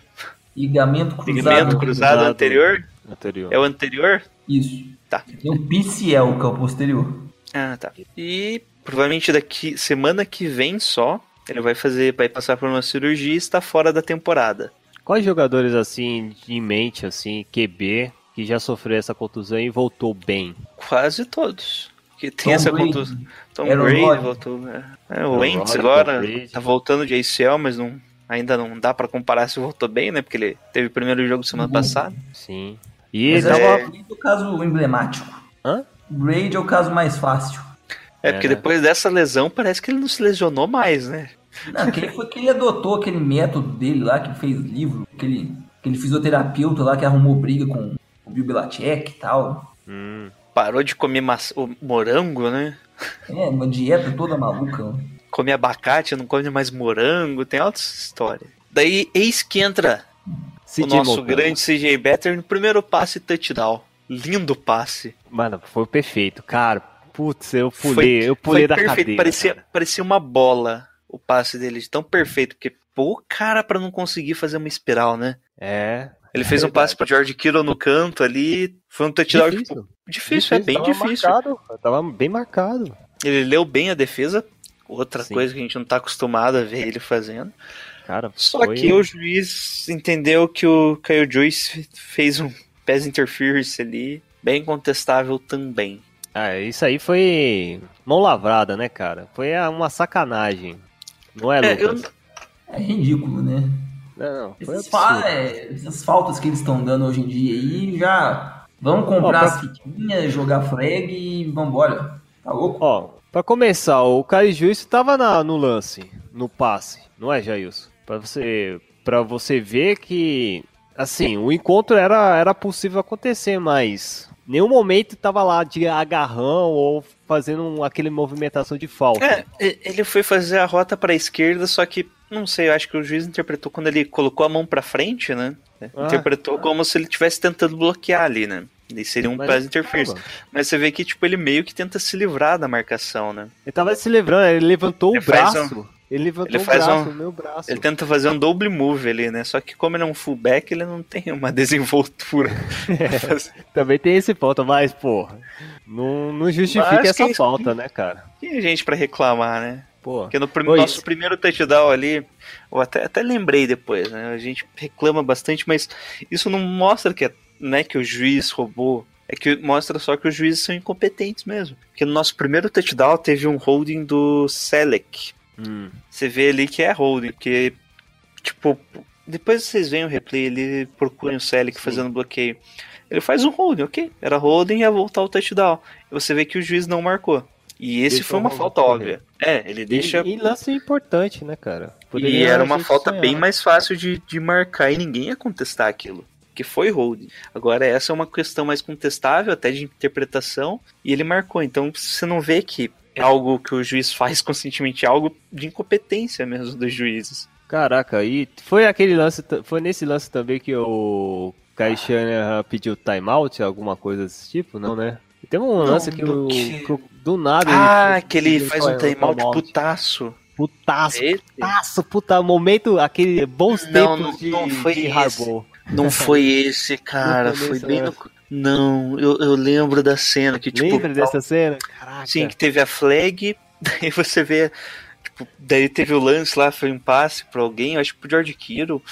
Ligamento cruzado. Ligamento cruzado cruzado. anterior? Anterior. É o anterior? Isso. Tá. Tem o PCL, que é o posterior. Ah, tá. E provavelmente daqui, semana que vem só, ele vai fazer, vai passar por uma cirurgia e está fora da temporada. Quais jogadores assim em mente, assim, QB, que já sofreu essa contusão e voltou bem? Quase todos. Que tem Tom essa Brady. contusão. Tom Aaron Brady voltou. É, É, o Wentz agora tá voltando de ACL, mas não, ainda não dá pra comparar se voltou bem, né? Porque ele teve o primeiro jogo semana Uhum. passada. Sim. E Mas ele é, tava. é o caso emblemático. Hã? O Brady é o caso mais fácil. É, É, porque né? depois dessa lesão parece que ele não se lesionou mais, né? Não, que ele foi que ele adotou aquele método dele lá, que fez livro, aquele, aquele fisioterapeuta lá que arrumou briga com o Bill Belichick e tal. Hum, Parou de comer o morango, né? É, uma dieta toda maluca. Come abacate, não come mais morango, tem altas histórias. Daí, eis que entra o nosso grande CJ Better no primeiro passe touchdown. Lindo passe. Mano, foi perfeito. Cara, putz, eu pulei, eu pulei foi da perfeito. cadeira. parecia, cara. parecia uma bola o passe dele, de tão perfeito. Porque, pô, cara, pra não conseguir fazer uma espiral, né? É. Ele fez um passe pro George Kittle no canto ali. Foi um touchdown tipo, Difícil. difícil, é bem tava difícil. Marcado, tava bem marcado. Ele leu bem a defesa. Outra Sim. coisa que a gente não tá acostumado a ver ele fazendo. Cara, Só foi... que o juiz entendeu que o Kyle Joyce fez um pass interference ali, bem contestável também. Ah, isso aí foi mão lavrada, né, cara? Foi uma sacanagem. Não é, É, eu-? É ridículo, né? Não, Essas, fa- é, essas faltas que eles estão dando hoje em dia aí já vamos comprar Ó, as fitinhas, jogar flag e vambora. Tá louco? Ó, pra começar, o Caio Juiz tava na- no lance, no passe, não é, Jailson? Pra você, pra você ver que, assim, o encontro era, era possível acontecer, mas nenhum momento tava lá de agarrão ou fazendo um- aquele movimentação de falta. É, ele foi fazer a rota pra esquerda, só que, não sei, eu acho que o juiz interpretou quando ele colocou a mão pra frente, né? Ah, interpretou como se ele estivesse tentando bloquear ali, né? E seria um Mas, pass interference. Mas você vê que, tipo, ele meio que tenta se livrar da marcação, né? Ele tava se livrando, ele levantou Ele o braço. Ele levantou Ele o faz braço, um- o meu braço. Ele tenta fazer um double move ali, né? Só que como ele é um fullback, ele não tem uma desenvoltura. fazer. Também tem esse ponto, mas, porra, não, não justifica Mas essa quem- falta, né, cara? Tem gente pra reclamar, né? Pô, Porque no prim- nosso primeiro touchdown ali, eu até, até lembrei depois, né? A gente reclama bastante, mas isso não mostra que, é- né, que o juiz roubou. É que mostra só que os juízes são incompetentes mesmo. Porque no nosso primeiro touchdown teve um holding do Selec. hum, Você vê ali que é holding, porque, tipo, depois vocês veem o replay, ele procura o Selec Sim. fazendo bloqueio. Ele faz um holding, ok? Era holding e ia voltar o touchdown. E você vê que o juiz não marcou. E esse Deixa foi o uma falta óbvia. É, ele deixa. E, e lance importante, né, cara? E Poderia era a uma falta sonhar. bem mais fácil de, de marcar e ninguém ia contestar aquilo. Que foi holding. Agora, essa é uma questão mais contestável, até de interpretação, e ele marcou. Então, você não vê que é algo que o juiz faz conscientemente, é algo de incompetência mesmo dos juízes. Caraca, e foi aquele lance, foi nesse lance também que o Shanahan pediu timeout, alguma coisa desse tipo, não, né? Tem um lance que, o, que- que o- do nada Ah, que ele pediu faz um timeout timeout. putaço. Putaço, Esse? putaço, puta, momento, aquele bons Não, tempos não- de, não foi de esse. Harbaugh. Não foi esse, cara. Não foi foi bem no. lance. Não, eu, eu lembro da cena que, tipo. Lembra dessa cena? Caraca. Sim, que teve a flag, daí você vê. Tipo, daí teve o lance lá, foi um passe pra alguém, eu acho que pro George Kittle.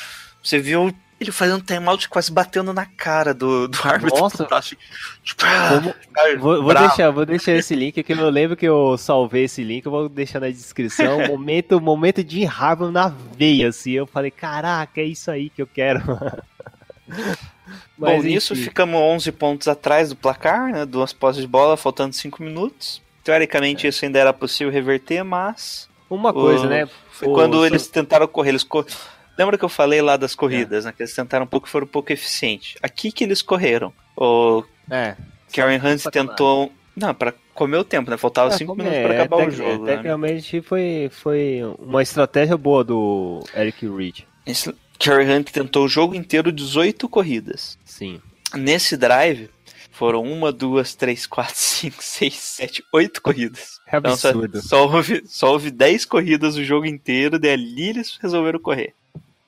Você viu ele fazendo timeout quase batendo na cara do, do árbitro. Nossa. Tipo, ah, cara, Vou, vou deixar, vou deixar esse link, que eu lembro que eu salvei esse link, eu vou deixar na descrição. momento, momento de Harbaugh na veia, assim. Eu falei, caraca, é isso aí que eu quero. Bom, nisso enfim. ficamos 11 pontos atrás do placar, né? Duas posses de bola, faltando 5 minutos. Teoricamente isso ainda era possível reverter, mas Uma coisa, o- né? Foi o- quando eles tentaram correr. Eles. Lembra que eu falei lá das corridas, né? Que eles tentaram um pouco foram um pouco eficientes. Aqui que eles correram. O É. Karen Hunt tentou. Não, pra comer o tempo, né? Faltava É, 5 como minutos é, pra acabar o tec- jogo. né? Tecnicamente foi, foi uma estratégia boa do Eric Reed. Esse Karen Hunt tentou o jogo inteiro 18 corridas. Sim. Nesse drive, foram uma, duas, três, quatro, cinco, seis, sete, oito corridas. É Então, só, absurdo. só, houve, só houve 10 corridas o jogo inteiro, daí ali eles resolveram correr.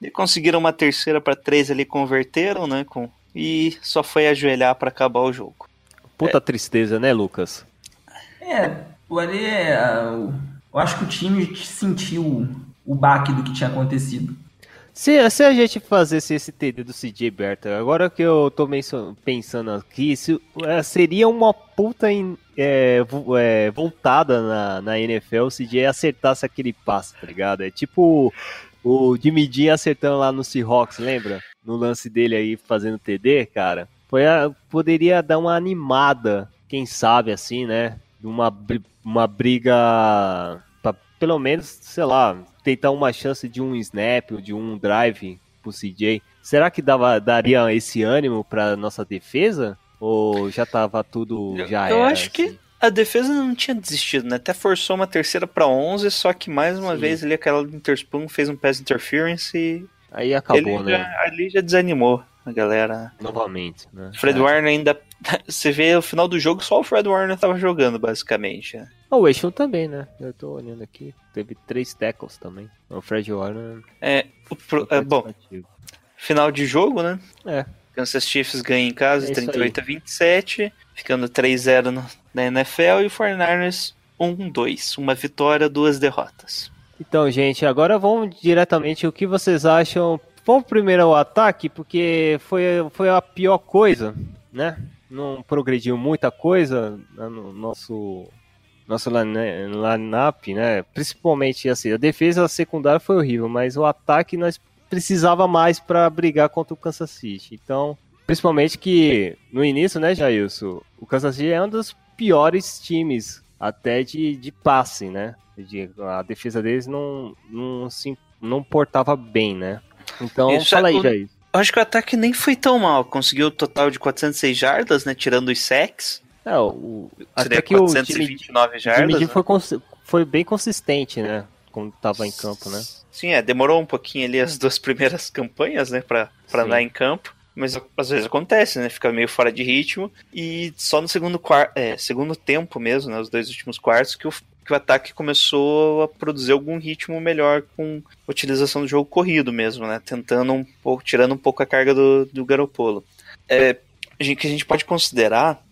E conseguiram uma terceira para três ali, converteram, né? Com, e só foi ajoelhar para acabar o jogo. Puta tristeza, né, Lucas? É, o ali é. Eu acho que o time sentiu o baque do que tinha acontecido. Se, se a gente fizesse esse TD do CJ Berta, agora que eu tô pensando aqui, se, é, seria uma puta em- é, é, voltada na, na NFL se o CJ acertasse aquele passe, tá ligado? É tipo o Jimmy Dean acertando lá no Seahawks, lembra? No lance dele aí fazendo TD, cara. Foi a- poderia dar uma animada, quem sabe assim, né? Uma, uma briga pra, pelo menos, sei lá, tentar uma chance de um snap ou de um drive pro CJ. Será que dava, daria esse ânimo pra nossa defesa? Ou já tava tudo, já eu era, acho que assim? A defesa não tinha desistido, né? Até forçou uma terceira para 11, só que mais uma Sim. vez ali aquela Interspoon fez um pass interference e Aí acabou, né? já- ali já desanimou a galera. Novamente, né? Fred É. Warner ainda. Você vê o final do jogo, só o Fred Warner tava jogando, basicamente. né? Ah, O Eixon também, né? Eu tô olhando aqui. Teve três tackles também. O Fred Warner. É, pro- é, bom, final de jogo, né? É. Kansas Chiefs ganha em casa, É isso 38 a 27, ficando 3-0 no- na NFL e o 49ers 1-2. Uma vitória, duas derrotas. Então, gente, agora vamos diretamente o que vocês acham. Vamos primeiro ao ataque, porque foi, foi a pior coisa, né? Não progrediu muita coisa no nosso nosso line- line-up, né? Principalmente assim, a defesa secundária foi horrível, mas o ataque nós precisava mais para brigar contra o Kansas City. Então, principalmente que no início, né, Jailson, o Kansas City é um dos piores times até de, de passe, né? De- a defesa deles não, não se não portava bem, né? Então, Isso fala é aí, o- Jair. Eu acho que o ataque nem foi tão mal. Conseguiu o total de 406 jardas, né? Tirando os sacks. É, o, até que o time, 429 o jardas. Né? foi, foi bem consistente, né? Quando tava em campo, né? Sim, é, demorou um pouquinho ali as duas primeiras campanhas, né, pra, pra Sim. andar em campo. Mas às vezes acontece, né? Fica meio fora de ritmo. E só no segundo, é, segundo tempo mesmo, né? Os dois últimos quartos, que o, que o ataque começou a produzir algum ritmo melhor com utilização do jogo corrido mesmo, né? Tentando um pouco, tirando um pouco a carga do, do Garoppolo. É, que a gente pode considerar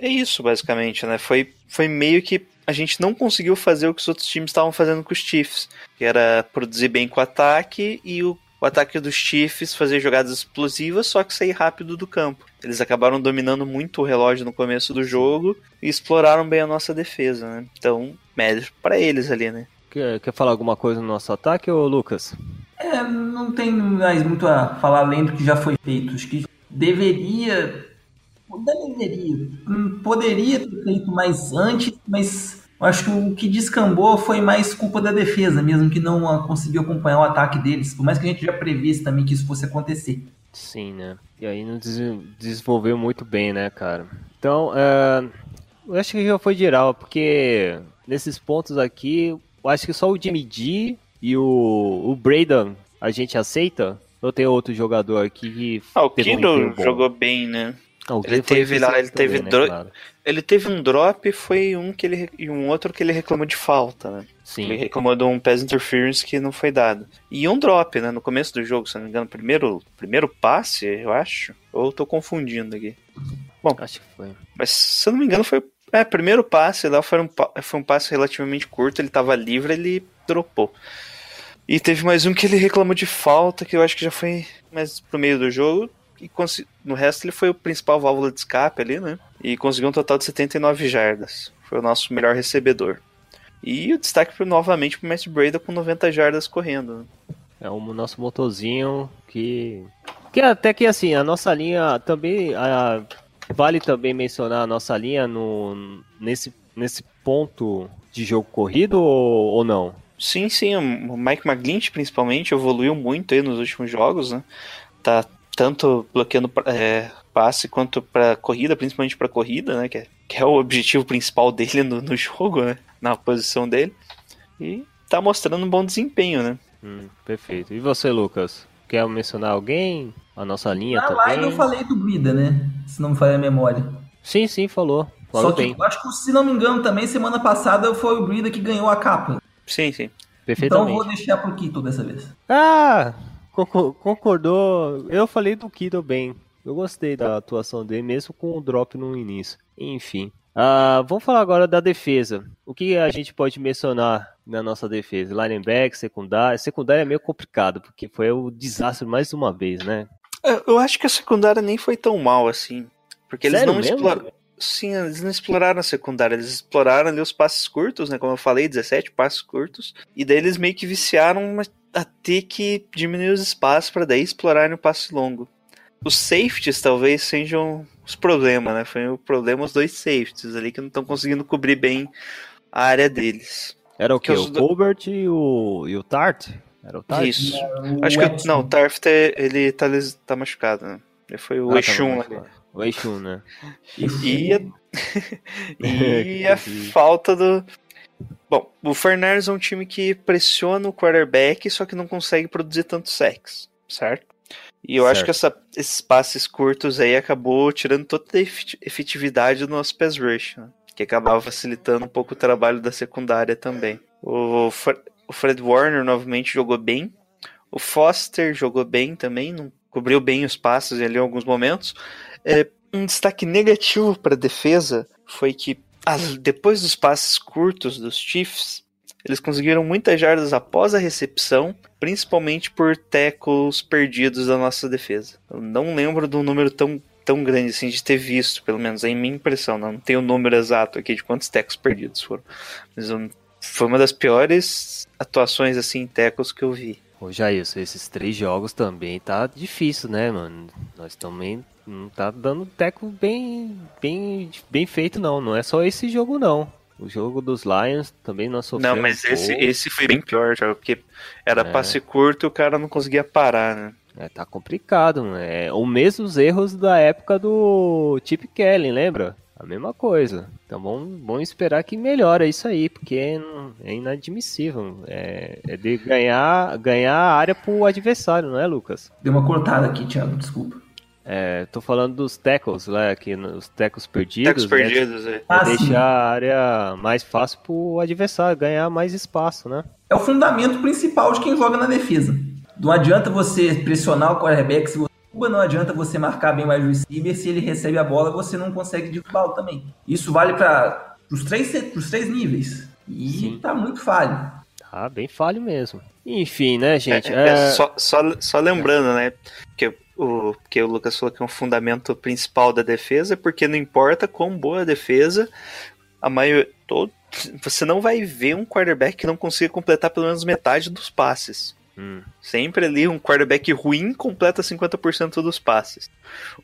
é isso, basicamente, né? Foi, foi meio que a gente não conseguiu fazer o que os outros times estavam fazendo com os Chiefs, que era produzir bem com o ataque e o, o ataque dos Chiefs fazer jogadas explosivas, só que sair rápido do campo. Eles acabaram dominando muito o relógio no começo do jogo e exploraram bem a nossa defesa, né? Então, mérito pra eles ali, né? Quer, quer falar alguma coisa no nosso ataque, ô Lucas? É, não tem mais muito a falar além do que já foi feito. Acho que deveria. Deveria. Poderia ter feito mais antes, mas eu acho que o que descambou foi mais culpa da defesa, mesmo que não conseguiu acompanhar o ataque deles. Por mais que a gente já previsse também que isso fosse acontecer. Sim, né? E aí não des- desenvolveu muito bem, né, cara? Então, é, eu acho que já foi geral, porque nesses pontos aqui, eu acho que só o Jimmy G e o, o Braden a gente aceita. Ou tem outro jogador aqui que Ah, o teve um jogou bem, né? Ele teve lá, ele teve também, dro- né, claro. Ele teve um drop, foi um que ele e um outro que ele reclamou de falta, né? Ele Sim, reclamou de um pass interference que não foi dado. E um drop, né? No começo do jogo, se não me engano, primeiro, primeiro passe, eu acho. Ou eu tô confundindo aqui. acho que foi. Mas se eu não me engano, foi. É, primeiro passe lá foi um, foi um passe relativamente curto, ele tava livre, ele dropou. E teve mais um que ele reclamou de falta, que eu acho que já foi mais pro meio do jogo. E no resto ele foi o principal válvula de escape ali, né? E conseguiu um total de 79 jardas. Foi o nosso melhor recebedor. E o destaque pro, novamente pro Matt Breda com 90 jardas correndo. né? É o nosso motorzinho que. Que até que assim, a nossa linha também. a- vale também mencionar a nossa linha no, nesse, nesse ponto de jogo corrido ou, ou não? Sim, sim, o Mike McGlinch principalmente evoluiu muito aí nos últimos jogos, né? Tá tanto bloqueando é, passe quanto para corrida, principalmente para corrida, né? Que é, que é o objetivo principal dele no, no jogo, né? Na posição dele. E tá mostrando um bom desempenho, né? Hum, perfeito. E você, Lucas? Quer mencionar alguém? A nossa linha Na live também? eu falei do Brida, né? Se não me falha a memória. Sim, sim, falou. Falou Só que bem. eu acho que, se não me engano, também semana passada foi o Brida que ganhou a capa. Sim, sim. Então eu Perfeitamente. vou deixar pro Kito dessa vez. Ah, concordou. Eu falei do Kido bem. Eu gostei da atuação dele, mesmo com o drop no início. Enfim. Ah, vamos falar agora da defesa. O que a gente pode mencionar na nossa defesa? Linebacker, secundária. Secundária é meio complicado, porque foi o desastre mais uma vez, né? É, Eu acho que a secundária nem foi tão mal assim. Porque eles Sério não mesmo? exploraram. Sim, eles não exploraram a secundária, eles exploraram ali os passes curtos, né? Como eu falei, 17 passes curtos. E daí eles meio que viciaram a ter que diminuir os espaços para daí explorarem o passe longo. Os safeties talvez sejam os problemas, né? Foi o problema os dois safeties ali que não estão conseguindo cobrir bem a área deles. Era o Que O do- Colbert e o, e o Tart? Era o Tart? Isso. O Acho que não, o Tarft ele tá, tá machucado, né? Ele foi o Ah, tá Exum bom, ali. O Exum, né? E a, e a falta do. Bom, o Fernandes é um time que pressiona o quarterback, só que não consegue produzir tanto sacks, certo? E eu acho Certo. que essa- esses passes curtos aí acabou tirando toda a efet- efetividade do nosso pass rush, né? que acabava facilitando um pouco o trabalho da secundária também. O Fred Warner novamente jogou bem, o Foster jogou bem também, não cobriu bem os passes ali em alguns momentos. É, um destaque negativo para a defesa foi que as- depois dos passes curtos dos Chiefs, eles conseguiram muitas jardas após a recepção, principalmente por tackles perdidos da nossa defesa. Eu não lembro de um número tão, tão grande assim de ter visto, pelo menos é em minha impressão. Não, tenho o número exato aqui de quantos tackles perdidos foram. Mas eu- foi uma das piores atuações assim em tackles que eu vi. Ô Jair, esses três jogos também tá difícil, né, mano? Nós também não tá dando teco bem, bem, bem feito, não. Não é só esse jogo, não. O jogo dos Lions também nós sofremos Não, mas esse, pouco. esse foi bem pior, já, porque era É. passe curto e o cara não conseguia parar, né? É, tá complicado, mano. É o mesmos erros da época do Chip Kelly, lembra? A mesma coisa. Então vamos, vamos esperar que melhore isso aí, porque não- é inadmissível. É, é de ganhar, ganhar a área pro adversário, não é, Lucas? Deu uma cortada aqui, Thiago, desculpa. É, tô falando dos tackles lá, aqui, os tackles perdidos. Tecos né? perdidos, é. É Ah, sim. deixar a área mais fácil pro adversário ganhar mais espaço, né? É o fundamento principal de quem joga na defesa. Não adianta você pressionar o quarterback se derruba, não adianta você marcar bem mais o receiver, se ele recebe a bola, você não consegue derrubá-lo também. Isso vale para os três, pros três níveis. E Sim. tá muito falho. Tá bem falho mesmo. Enfim, né, gente? É, é, É, só, só, só lembrando, né? Que o que o Lucas falou que é um fundamento principal da defesa, porque não importa quão boa a defesa, a maioria. Todo, você não vai ver um quarterback que não consiga completar pelo menos metade dos passes. Hum, Sempre ali um quarterback ruim completa 50% dos passes.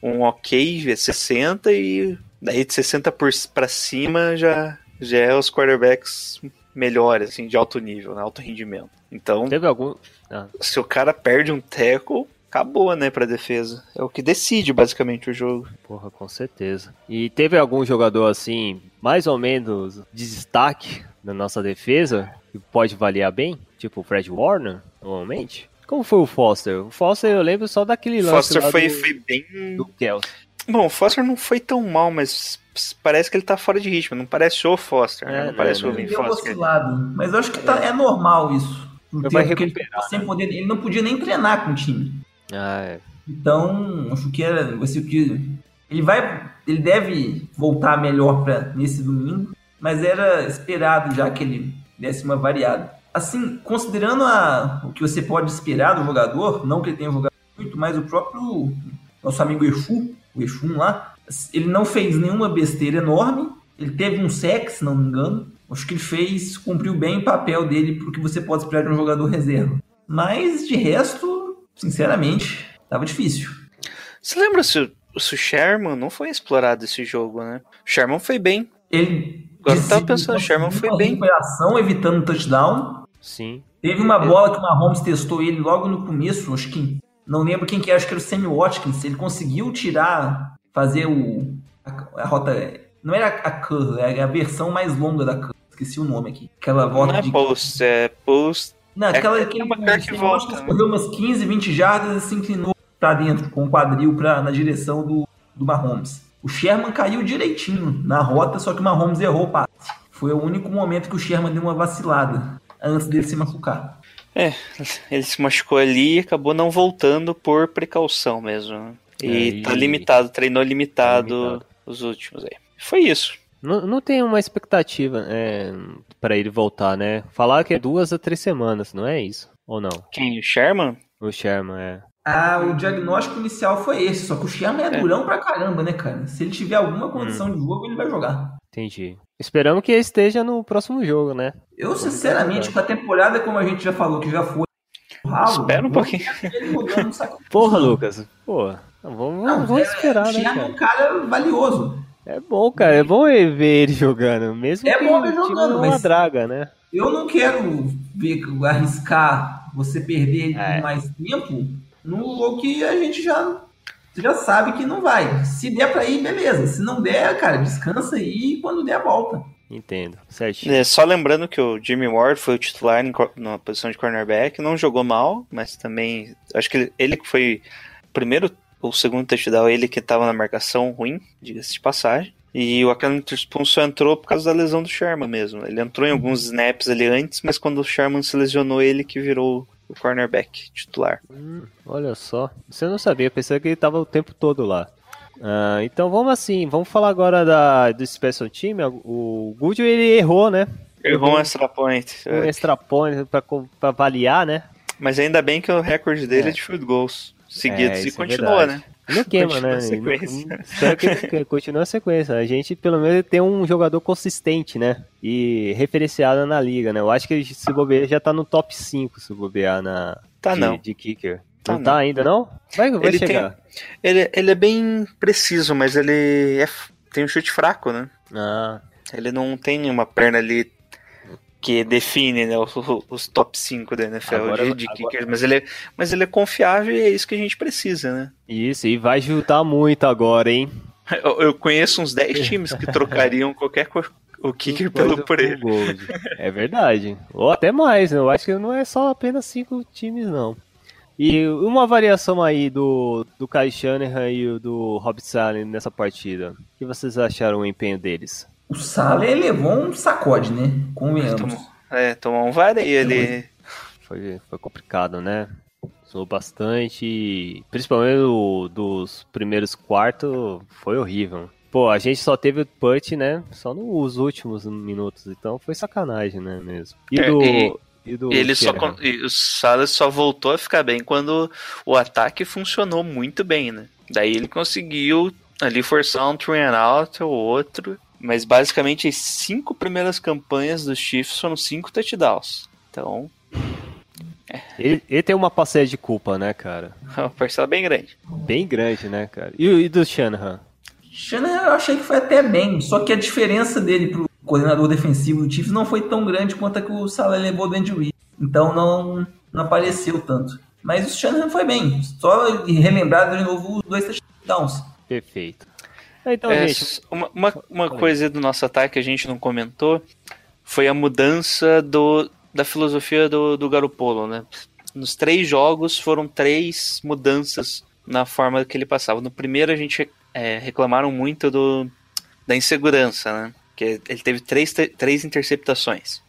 Um ok é 60 e daí de 60 por, pra cima já, já é os quarterbacks melhores, assim, de alto nível, né, alto rendimento. Então, teve algum. Ah, se o cara perde um tackle, acabou, né, pra defesa. É o que decide basicamente o jogo. porra, com certeza. E teve algum jogador assim, mais ou menos de destaque na nossa defesa, que pode valer bem? Tipo o Fred Warner, normalmente? Como foi o Foster? O Foster eu lembro só daquele lance Foster lá foi, do, foi bem. do Kelsey. Bom, o Foster não foi tão mal, mas parece que ele tá fora de ritmo. Não parece o Foster, né? É, Não parece né, o né. Ele deu Foster. oscilado. Mas eu acho que tá, é normal isso. Vai ele, recuperar, sem poder, ele não podia nem treinar com o time. Ah, é. Então, acho que era vai ser o que ele vai, ele deve voltar melhor para nesse domingo, mas era esperado já que ele desse uma variada. Assim, considerando a, o que você pode esperar do jogador, não que ele tenha jogado muito, mas o próprio nosso amigo Exu, o Exu lá, ele não fez nenhuma besteira enorme, ele teve um sec, se não me engano. Acho que ele fez, cumpriu bem o papel dele pro que você pode esperar de um jogador reserva. Mas de resto, sinceramente, tava difícil. Você lembra se, o- se o Sherman não foi explorado esse jogo, né? O Sherman foi bem. Ele Agora eu tava pensando, o Sherman foi bem. recuperação, evitando touchdown. Sim. Teve uma bola que o Mahomes testou ele logo no começo, acho que não lembro quem que é, acho que era o Sammy Watkins. Ele conseguiu tirar, fazer o a, a rota, não era a curl, era a versão mais longa da curl. Esqueci o nome aqui. Aquela Não volta é de post, é post. Não, aquela é que ele uma que Sammy volta, correu umas 15, 20 jardas e se inclinou pra dentro com o quadril pra, na direção do, do Mahomes. O Sherman caiu direitinho na rota, só que o Mahomes errou o passe. Foi o único momento que o Sherman deu uma vacilada antes dele se machucar. É, ele se machucou ali e acabou não voltando por precaução mesmo. E É, tá limitado, treinou limitado, Tá limitado. os últimos aí. Foi isso. Não, não tem uma expectativa é, para ele voltar, né? Falar que é duas a três semanas, não é isso? Ou não? Quem? O Sherman? O Sherman é. Ah, o diagnóstico inicial foi esse, só que o Sherman é, É. durão pra caramba, né, cara? Se ele tiver alguma condição de jogo, ele vai jogar. Entendi. Esperamos que esteja no próximo jogo, né? Eu, sinceramente, com a temporada, como a gente já falou, que já foi. ralo, Espera um pouquinho. Porra, Lucas. Pô, vamos, Não, vamos é- esperar, né, é cara? um cara valioso. É bom, cara. É bom ver ele jogando. Mesmo É que bom ver jogando, é uma mas- draga, né? Eu não quero ver, arriscar você perder É. mais tempo no jogo que a gente já, já sabe que não vai. Se der pra ir, beleza. Se não der, cara, descansa aí e quando der, volta. Entendo. Certinho. É, só lembrando que o Jimmy Ward foi o titular em na posição de cornerback, não jogou mal, mas também. Acho que ele, que foi o primeiro ou segundo touchdown, ele que tava na marcação ruim, diga-se de passagem. E o Alan Witherspoon só entrou por causa da lesão do Sherman mesmo. Ele entrou em alguns snaps ali antes, mas quando o Sherman se lesionou, ele que virou o cornerback titular. Hum, olha só. Você não sabia, pensei que ele tava o tempo todo lá. Ah, então vamos assim, vamos falar agora da, do Special Team. O Goodwin ele errou, né? Errou um extra point. Um extra point pra, pra avaliar, né? Mas ainda bem que o recorde dele é, É. de field goals seguidos. É, e é continua, verdade. né? Não queima, Continua né? sequência. Não- continue a sequência. A gente, pelo menos, tem um jogador consistente, né? E referenciado na liga, né? Eu acho que se bobear já tá no top 5, se bobear na, Tá de, não. de kicker. Tá não, tá ainda, não? Vai, vai Ele chegar. Ele, ele é bem preciso, mas ele é tem um chute fraco, né? Ah, Ele não tem uma perna ali que define né, os, os top 5 da NFL Agora- de, de agora- kickers, mas ele, é, mas ele é confiável e é isso que a gente precisa, né? isso, e vai ajudar muito agora, hein? Eu, eu conheço uns 10 times que trocariam qualquer co- o kicker pelo por ele. Gold. É verdade. Ou até mais, né? eu acho que não é só apenas cinco times, não. E uma variação aí do, do Kai Shanahan e do Rob Salen nessa partida. O que vocês acharam o empenho deles? O Saleh levou um sacode, né? Convenhamos. Tomou, é, tomou um vareio ali. Foi, foi complicado, né? Usou bastante. Principalmente o dos primeiros quartos, foi horrível. Pô, a gente só teve o punch, né? Só nos últimos minutos, então foi sacanagem, né, mesmo. E É, do. e- E do E ele só, e o Salles só voltou a ficar bem quando o ataque funcionou muito bem, né? Daí ele conseguiu ali forçar um three and out ou outro. Mas basicamente as cinco primeiras campanhas dos Chiefs foram cinco touchdowns. Então, Ele, ele tem uma passeia de culpa, né, cara? é uma parcela bem grande. Bem grande, né, cara? E, o- e do Shanahan? Shanahan eu achei que foi até bem, só que a diferença dele pro coordenador defensivo do Chiefs não foi tão grande quanto a que o Saleh levou do Andy Reid. Então não, não apareceu tanto. Mas o Shanahan foi bem, só relembrar de novo os dois touchdowns. Perfeito. Então, É, gente, uma uma, uma coisa do nosso ataque que a gente não comentou foi a mudança do, da filosofia do, do Garopolo, né? Nos três jogos foram três mudanças na forma que ele passava. No primeiro a gente é, reclamaram muito do, da insegurança, né? Que ele teve três, três interceptações.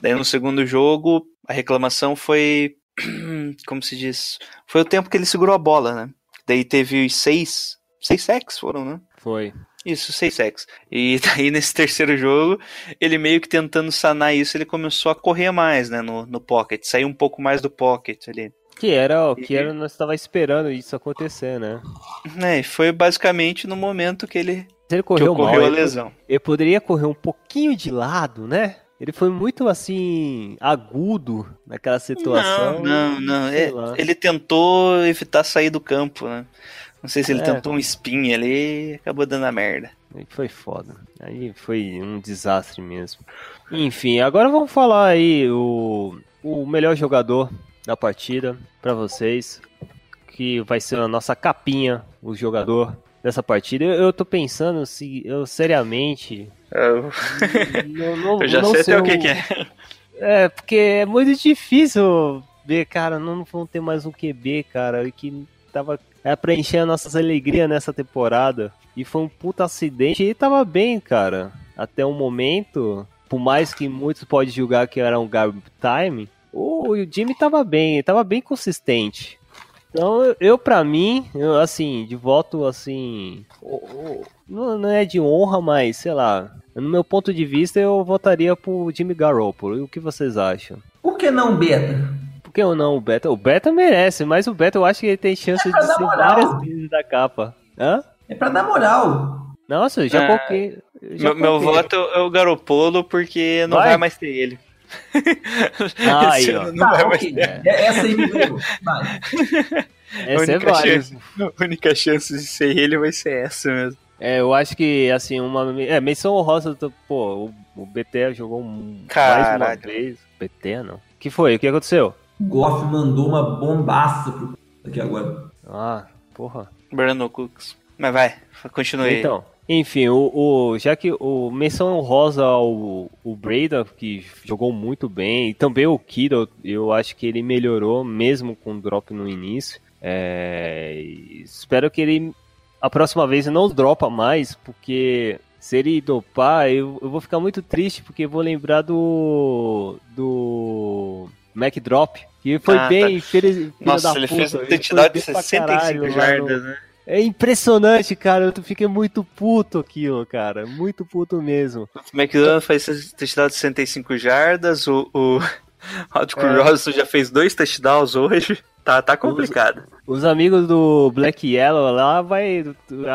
Daí no segundo jogo a reclamação foi, como se diz, foi o tempo que ele segurou a bola, né? Daí teve seis, seis sacks foram, né? Foi. Isso, seis sacks. E daí nesse terceiro jogo, ele meio que tentando sanar isso, ele começou a correr mais, né, no, no pocket, sair um pouco mais do pocket ali. Que era o que E- era, nós estava esperando isso acontecer, né? E foi basicamente no momento que ele ele que correu mal, ocorreu a ele, lesão. ele poderia correr um pouquinho de lado, né? Ele foi muito assim agudo naquela situação. Não, não, não. sei é, ele tentou evitar sair do campo, né? Não sei se ele É. tentou um spin ali e acabou dando a merda. Aí Foi foda. Aí foi um desastre mesmo. Enfim, agora vamos falar aí o, o melhor jogador da partida pra vocês, que vai ser a nossa capinha, o jogador dessa partida. Eu, eu tô pensando se eu seriamente Eu, não, não- eu já não sei até o que, que é. É, porque é muito difícil ver, cara, não vão ter mais um QB, cara, que tava é, preenchendo nossas alegrias nessa temporada. E foi um puta acidente e tava bem, cara. Até o momento, por mais que muitos podem julgar que era um garbage time, o, o Jimmy tava bem, tava bem consistente. Então, eu, eu pra mim, eu, assim, de voto, assim, não, não é de honra, mas, sei lá, no meu ponto de vista, eu votaria pro Jimmy Garoppolo. E o que vocês acham? Por que não Beta? Que ou não o Beta? O Beta merece, mas o Beta eu acho que ele tem chance É de ser moral. várias vezes da capa. Hã? É pra dar moral. Nossa, eu já Ah, coloquei. já Meu, meu voto é o Garopolo porque não Vai. vai, mais ter ele. Ah, aí, ó. não Tá, vai mais ok. ter. É- Essa aí me. Vai. Essa é chance. A única chance de ser ele vai ser essa mesmo. É, eu acho que, assim, uma. É, menção honrosa, do- pô, o, o BT jogou um, mais uma Caralho. vez. BT não. O que foi? O que aconteceu? O Goff mandou uma bombaça pro aqui agora. Ah, porra. Brandon Cooks. Mas vai, continue. Então, enfim, o, o- já que o menção honrosa ao o Breda, que jogou muito bem, e também o Kittle, eu acho que ele melhorou mesmo com o drop no início. É, espero que ele a próxima vez não dropa mais, porque se ele dopar, eu, eu vou ficar muito triste, porque eu vou lembrar do do Mac Drop, que foi Ah, bem filho, filho Nossa, da ele puta, fez um foi touchdown de bem pra 65 caralho lá no- jardas, né? é impressionante, cara. Eu fiquei muito puto aquilo, cara. Muito puto mesmo. O McDonald faz touchdown de 65 jardas, o, o Rodrigo É. Robinson já fez dois touchdowns hoje. Tá, tá complicado. Os amigos do Black Yellow lá vai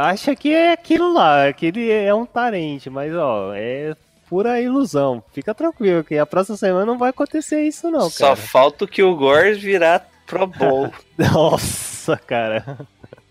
acha que é aquilo lá, que ele é um tarente, mas ó, é pura ilusão. Fica tranquilo que a próxima semana não vai acontecer isso não, Só cara. falta o que o Gores virar Pro Bowl Nossa, cara.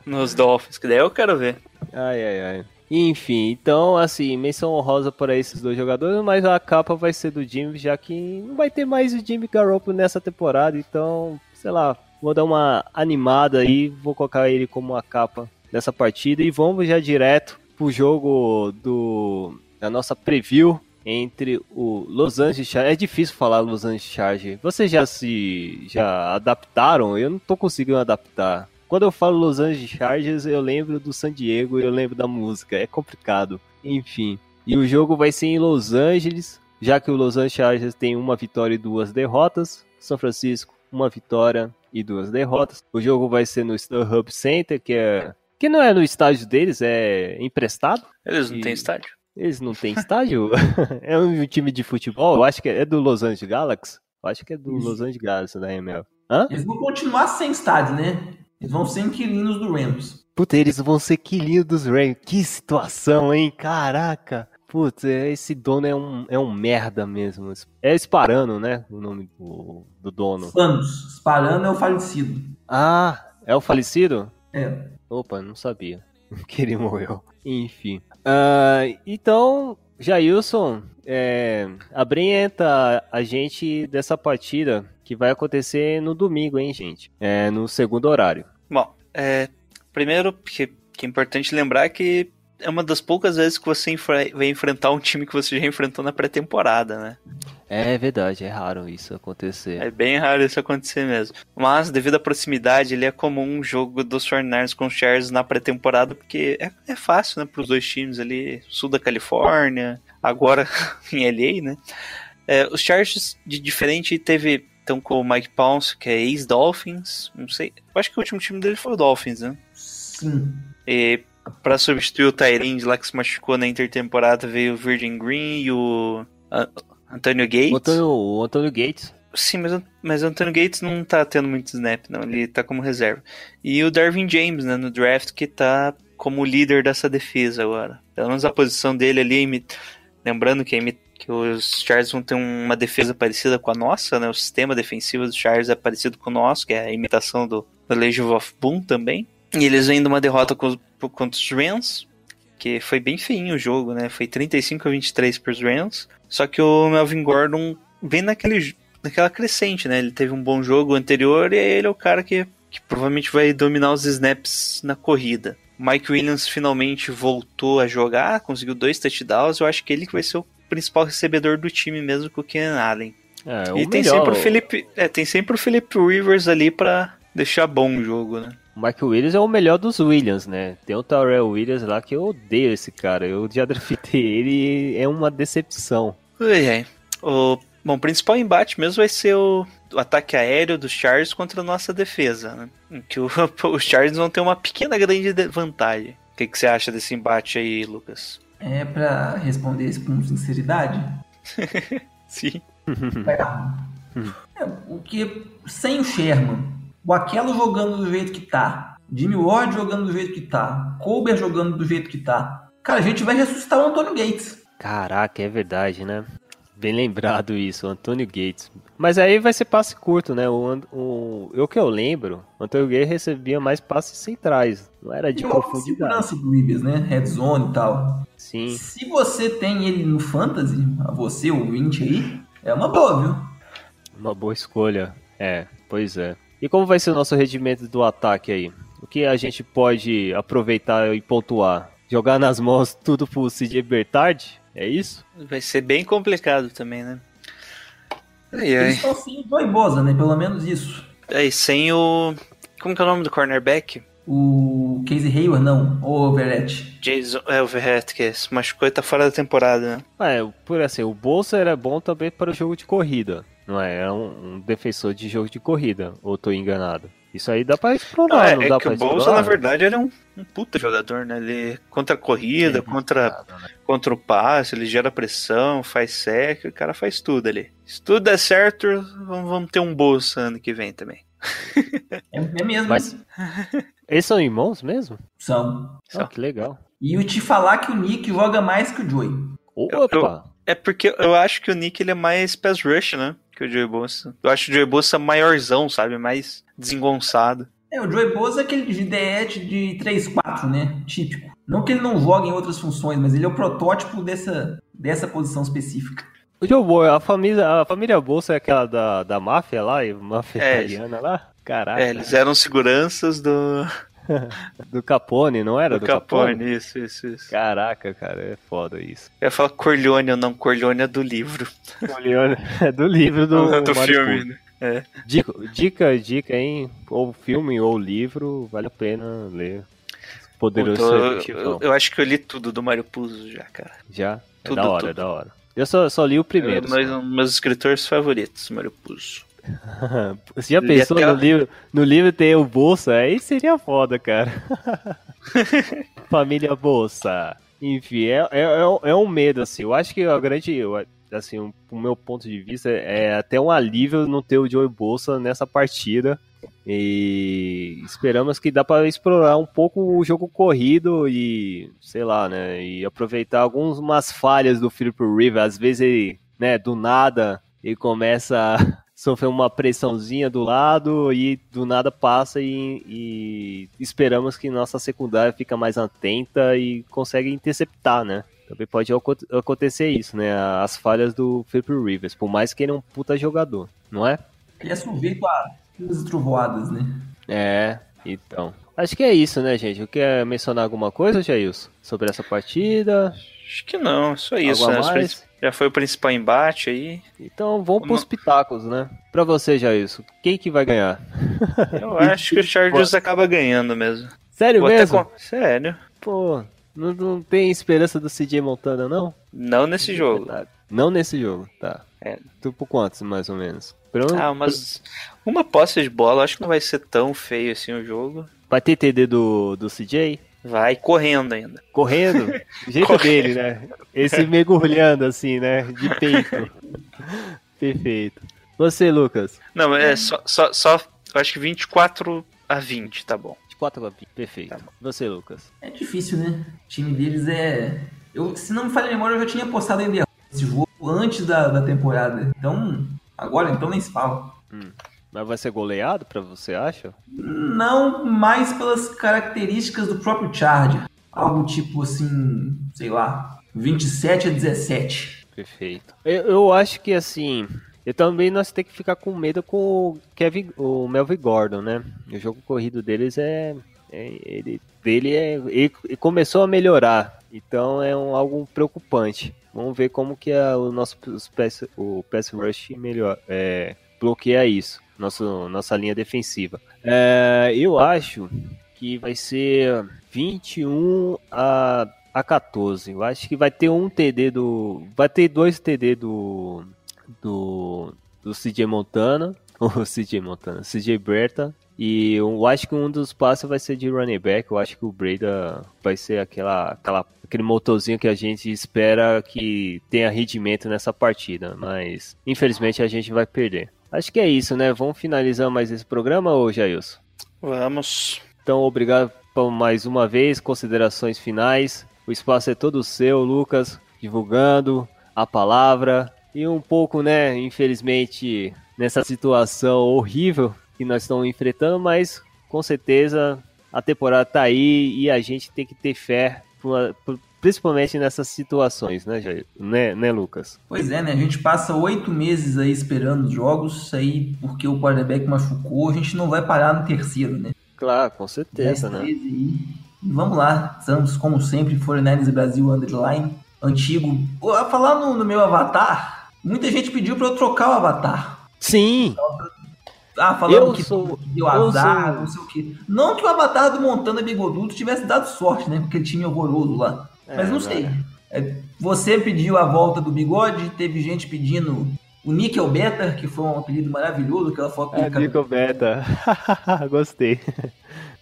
nos Dolphins, que daí eu quero ver. Ai, ai, ai. Enfim, então, assim, menção honrosa para esses dois jogadores, mas a capa vai ser do Jimmy, já que não vai ter mais o Jimmy Garoppolo nessa temporada, então, sei lá, vou dar uma animada aí, vou colocar ele como a capa dessa partida e vamos já direto pro jogo do da nossa preview entre o Los Angeles Chargers. É difícil falar Los Angeles Chargers. Vocês já se já adaptaram? Eu não tô conseguindo adaptar. Quando eu falo Los Angeles Chargers, eu lembro do San Diego e eu lembro da música. É complicado. Enfim. E o jogo vai ser em Los Angeles, já que o Los Angeles Chargers tem uma vitória e duas derrotas. São Francisco, uma vitória e duas derrotas. O jogo vai ser no StubHub Center, que é que não é no estádio deles, é emprestado. Eles não E- têm estádio? Eles não têm estádio? é um time de futebol? Eu acho que é do Los Angeles Galaxy. Eu acho que é do Isso. Los Angeles Galaxy da ML. Hã? Eles vão continuar sem estádio, né? Eles vão ser inquilinos do Rams. Puta, eles vão ser quilinho dos Rams. Que situação, hein? Caraca. Putz, é- esse dono é um, é um merda mesmo. É Sparano, né? O nome do, do dono. Santos, Sparano é o falecido. Ah, é o falecido? É. Opa, não sabia que ele morreu. Enfim. Ah, então, Jailson, é, abrienta a gente dessa partida que vai acontecer no domingo, hein, gente? É, no segundo horário. Bom, é, primeiro, que, que é importante lembrar que é uma das poucas vezes que você enfre- vai enfrentar um time que você já enfrentou na pré-temporada, né? É verdade, é raro isso acontecer. É bem raro isso acontecer mesmo. Mas, devido à proximidade, ele é comum um jogo dos 49ers com os Chargers na pré-temporada, porque é, é fácil, né, para os dois times ali, sul da Califórnia, agora em LA, né? É, os Chargers, de diferente, teve. Estão com o Mike Pounce, que é ex-Dolphins, não sei. Eu acho que o último time dele foi o Dolphins, né? Sim. E pra substituir o Tyrande lá que se machucou na intertemporada veio o Virgin Green e o Antonio Gates. O Antônio, o Antônio Gates. Sim, mas, o- mas o Antonio Gates não tá tendo muito snap, não. Ele tá como reserva. E o Darwin James, né, no draft, que tá como líder dessa defesa agora. Pelo menos a posição dele ali, lembrando que, que os Chargers vão ter uma defesa parecida com a nossa, né? O sistema defensivo dos Chargers é parecido com o nosso, que é a imitação do, do Legion of Boom também. E eles vêm de uma derrota contra os Rams, que foi bem feinho o jogo, né? Foi 35 a 23 para os Rams. Só que o Melvin Gordon vem naquele, naquela crescente, né? Ele teve um bom jogo anterior e ele é o cara que, que provavelmente vai dominar os snaps na corrida. Mike Williams finalmente voltou a jogar, conseguiu dois touchdowns. Eu acho que ele que vai ser o principal recebedor do time mesmo com o Ken Allen. É, e tem melhor, sempre o Felipe, é, tem sempre o Felipe Rivers ali pra deixar bom o jogo, né? O Mike Williams é o melhor dos Williams, né? Tem o Tyrell Williams lá que eu odeio esse cara. Eu já draftei ele e é uma decepção. Ai, ai. O, bom, o principal embate mesmo vai ser o, o ataque aéreo dos Chargers contra a nossa defesa, né? Em Que o- os Chargers vão ter uma pequena grande de- vantagem. O que, que você acha desse embate aí, Lucas? É pra responder isso com sinceridade? Sim. É, o que sem o Sherman, o Aquelo jogando do jeito que tá, Jimmy Ward jogando do jeito que tá, Colbert jogando do jeito que tá. Cara, a gente vai ressuscitar o Antônio Gates. Caraca, é verdade, né? Bem lembrado isso, Antônio Gates. Mas aí vai ser passe curto, né? O, o, eu que eu lembro, o Antônio Gates recebia mais passes centrais. Não era de E profundidade. segurança do Rivers, né? Red zone e tal. Sim. Se você tem ele no Fantasy, a você, o 20 aí, é uma boa, viu? Uma boa escolha. É, pois é. E como vai ser o nosso rendimento do ataque aí? O que a gente pode aproveitar e pontuar? Jogar nas mãos tudo pro CJ Bertard? É isso? Vai ser bem complicado também, né? Ai, Eles ai. estão sem o Joy Bosa, né? Pelo menos isso. Aí, sem o. Como que é o nome do cornerback? O Casey Hayward, não. O Overett. Jason Elverett, que se machucou e tá fora da temporada, né? É, por assim, o Bolsa era bom também para o jogo de corrida. Não é? Era um, um defensor de jogo de corrida. Ou tô enganado? Isso aí dá pra Não, explorar, é, não é que pra o Bolsa, explorar? na verdade, ele é um, um puta jogador, né? Ele contra a corrida, contra, contra o passe, ele gera pressão, faz sec, o cara faz tudo ali. Se tudo der certo, vamos, vamos ter um Bolsa ano que vem também. É, é mesmo. Mas- Eles são irmãos mesmo? São. Ah, que legal. E eu te falar que o Nick joga mais que o Joey. Opa! É porque eu acho que o Nick ele é mais pass rush, né? Que o Joey Bolsa. Eu acho o Joey Bolsa maiorzão, sabe? Mais desengonçado. É, o Joey Bosa é aquele de DE de 3-4, né? Típico. Não que ele não jogue em outras funções, mas ele é o protótipo dessa, dessa posição específica. O Joe Boy, a família, a família Bolsa é aquela da, da máfia lá, e máfia É. italiana lá? Caraca. É, eles eram seguranças do, Do Capone, não era? Do Do, Capone, isso, isso, isso. Caraca, cara, é foda isso. Eu ia falar Corleone, não, Corleone é do livro. Corleone é do livro do, do Mário filme, né? É. Dica, dica, dica, hein? Ou filme ou livro, vale a pena ler. Poderoso Puta, eu, eu, eu acho que eu li tudo do Mário Puzo já, cara. Já? É Tudo, da hora, tudo. é da hora. Eu só, só li o primeiro. É um dos meus escritores favoritos, Mário Puzo. Você já pensou no a- livro, no livro ter o Bolsa? Aí seria foda, cara. Família Bolsa. Enfim, é, é, é, é um medo, assim. Eu acho que a grande. Assim, um- o meu ponto de vista é até um alívio não ter o Joey Bolsa nessa partida. E esperamos que dá para explorar um pouco o jogo corrido e, sei lá, né, e aproveitar algumas falhas do Philip Rivers. Às vezes ele, né, do nada, ele começa a sofrer uma pressãozinha do lado e do nada passa e, e esperamos que nossa secundária fica mais atenta e consegue interceptar, né? Também pode aco- acontecer isso, né? As falhas do Philip Rivers, por mais que ele é um puta jogador, não é? Ele é sujeito a as trovoadas, né? É, então. Acho que é isso, né, gente? Quer mencionar alguma coisa, Jailson, sobre essa partida? Acho que não, só isso, né? Princi- Já foi o principal embate aí. Então vamos pros Uma- pitacos, né? Pra você, Jailson, quem que vai ganhar? Eu acho que o Chargers acaba ganhando mesmo. Sério Vou mesmo? com- Sério. Pô, não, não tem esperança do CJ Montana, não? Não nesse jogo. Não nesse jogo, tá. É. Tu por quantos, mais ou menos? Ah, mas uma posse de bola, acho que não vai ser tão feio assim o jogo. Vai ter TD do, do CJ? Vai correndo ainda. Correndo? Do jeito Correndo. dele, né? Esse mergulhando assim, né? De peito. Perfeito. Você, Lucas? Não, é só, só, só acho que 24 a 20, tá bom. De 4 a 20. Perfeito. Tá. Você, Lucas? É difícil, né? O time deles é. Eu, se não me falha a memória, eu já tinha postado em esse jogo antes da, da temporada. Então, agora então nem se fala. Mas vai ser goleado pra você, acha? Não mais pelas características do próprio Charger. Algo tipo assim, sei lá, 27 a 17. Perfeito. Eu, eu acho que assim. E também nós temos que ficar com medo com o Kevin, o Melvin Gordon, né? O jogo corrido deles é, é- ele dele é ele, começou a melhorar, então é um, algo preocupante. Vamos ver como que a, o nosso os pass, o pass rush melhor é, bloqueia isso, nosso, nossa linha defensiva. É, eu acho que vai ser 21 a a 14. Eu acho que vai ter um TD do. Vai ter dois TD do. Do. Do CJ Montana. O CJ Montana. CJ Berta. E eu acho que um dos passes vai ser de running back. Eu acho que o Breda vai ser aquela, aquela, aquele motorzinho que a gente espera que tenha rendimento nessa partida. Mas infelizmente a gente vai perder. Acho que é isso, né? Vamos finalizar mais esse programa, ô Jailson? Vamos. Então, obrigado por mais uma vez. Considerações finais. O espaço é todo seu, Lucas, divulgando a palavra. E um pouco, né, infelizmente, nessa situação horrível que nós estamos enfrentando, mas com certeza a temporada tá aí e a gente tem que ter fé, principalmente nessas situações, né, Jair? né, né Lucas? Pois é, né? A gente passa oito meses aí esperando os jogos, aí porque o quarterback machucou, a gente não vai parar no terceiro, né? Claro, com certeza, né? E vamos lá, estamos como sempre, 49ers Brasil Underline, antigo. A falar no, no meu avatar, muita gente pediu pra eu trocar o avatar. Sim, Ah, falando Eu que sou- deu eu azar, sou- não sei o quê. Não que o avatar do Montana Bigodudo tivesse dado sorte, né? Porque ele tinha horroroso lá. É, Mas não não sei. é. É, você pediu a volta do bigode, teve gente pedindo o Nickel Beta, que foi um apelido maravilhoso, aquela foto é dele Nico Beta. Gostei.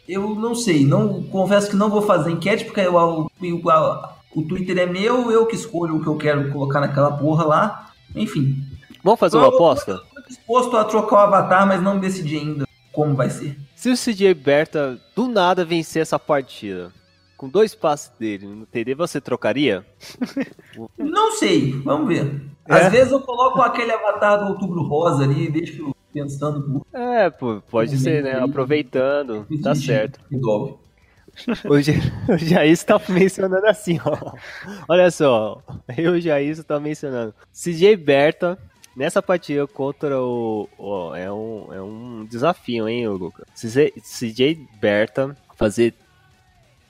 Eu não sei, não confesso que não vou fazer enquete, porque eu- o, o, a- o Twitter é meu, eu que escolho o que eu quero colocar naquela porra lá. Enfim, Vamos fazer uma aposta? tô disposto a trocar o avatar, mas não decidi ainda como vai ser. Se o CJ Berta do nada vencer essa partida, com dois passes dele no TD, você trocaria? Não sei, vamos ver. É? Às vezes eu coloco aquele avatar do Outubro Rosa ali e deixo pensando É, pô, pode Um ser, né? aí. Aproveitando, tá certo. O, Ja- o Jair está mencionando assim, ó. Olha só, eu o Jair está mencionando. CJ Berta, nessa partida contra o. é, um, é um desafio, hein, ô Lucas? CJ, CJ Berta fazer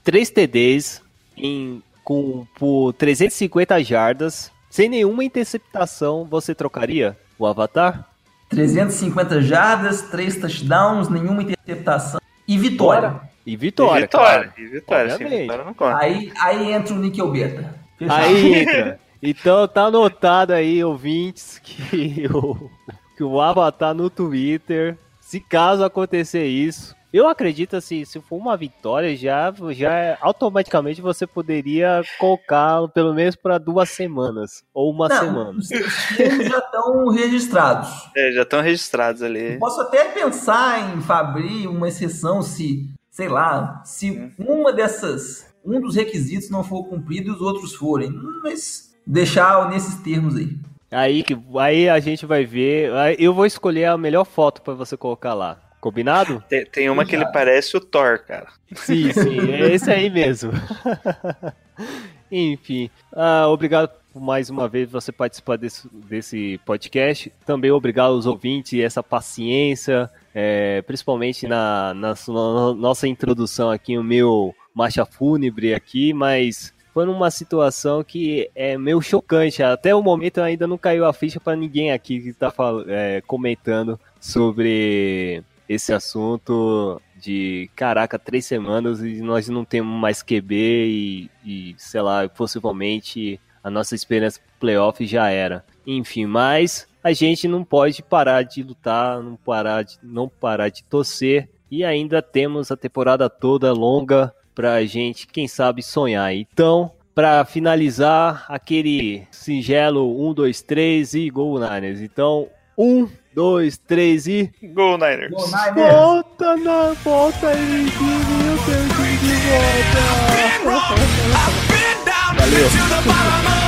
3 TDs em, com, por 350 jardas, sem nenhuma interceptação, você trocaria o Avatar? 350 jardas, 3 touchdowns, nenhuma interceptação e vitória. E vitória, e vitória, e vitória, sim, vitória não conta. Aí, aí entra o Nickel Beta. Fechado. Aí entra. Então tá anotado aí, ouvintes, que o, que o Avatar no Twitter, se caso acontecer isso, eu acredito assim, se for uma vitória, já, já automaticamente você poderia colocar pelo menos para duas semanas, ou uma Não, semana. termos já estão registrados. É, já estão registrados ali. Posso até pensar em abrir uma exceção se, sei lá, se uma dessas, um dos requisitos não for cumprido e os outros forem. Mas deixar nesses termos aí. Aí, que- aí a gente vai ver, eu vou escolher a melhor foto para você colocar lá. Combinado? Tem, tem uma que ele parece o Thor, cara. Sim, sim, é esse aí mesmo. Enfim, ah, obrigado mais uma vez você participar desse, desse podcast. Também obrigado aos ouvintes e essa paciência, é, principalmente na, na na nossa introdução aqui, o meu marcha fúnebre aqui, mas foi numa situação que é meio chocante. Até o momento ainda não caiu a ficha para ninguém aqui que está comentando sobre esse assunto de caraca, três semanas e nós não temos mais QB e, e sei lá, possivelmente a nossa experiência playoff já era. Enfim, mas a gente não pode parar de lutar, não parar de, não parar de torcer e ainda temos a temporada toda longa pra gente, quem sabe, sonhar. Então, para finalizar, aquele singelo 1, 2, 3 e Gol Niners. Então, 1, 2, 3 e. Go Niners. Go Niners! Volta na volta aí, meu Deus de volta! Been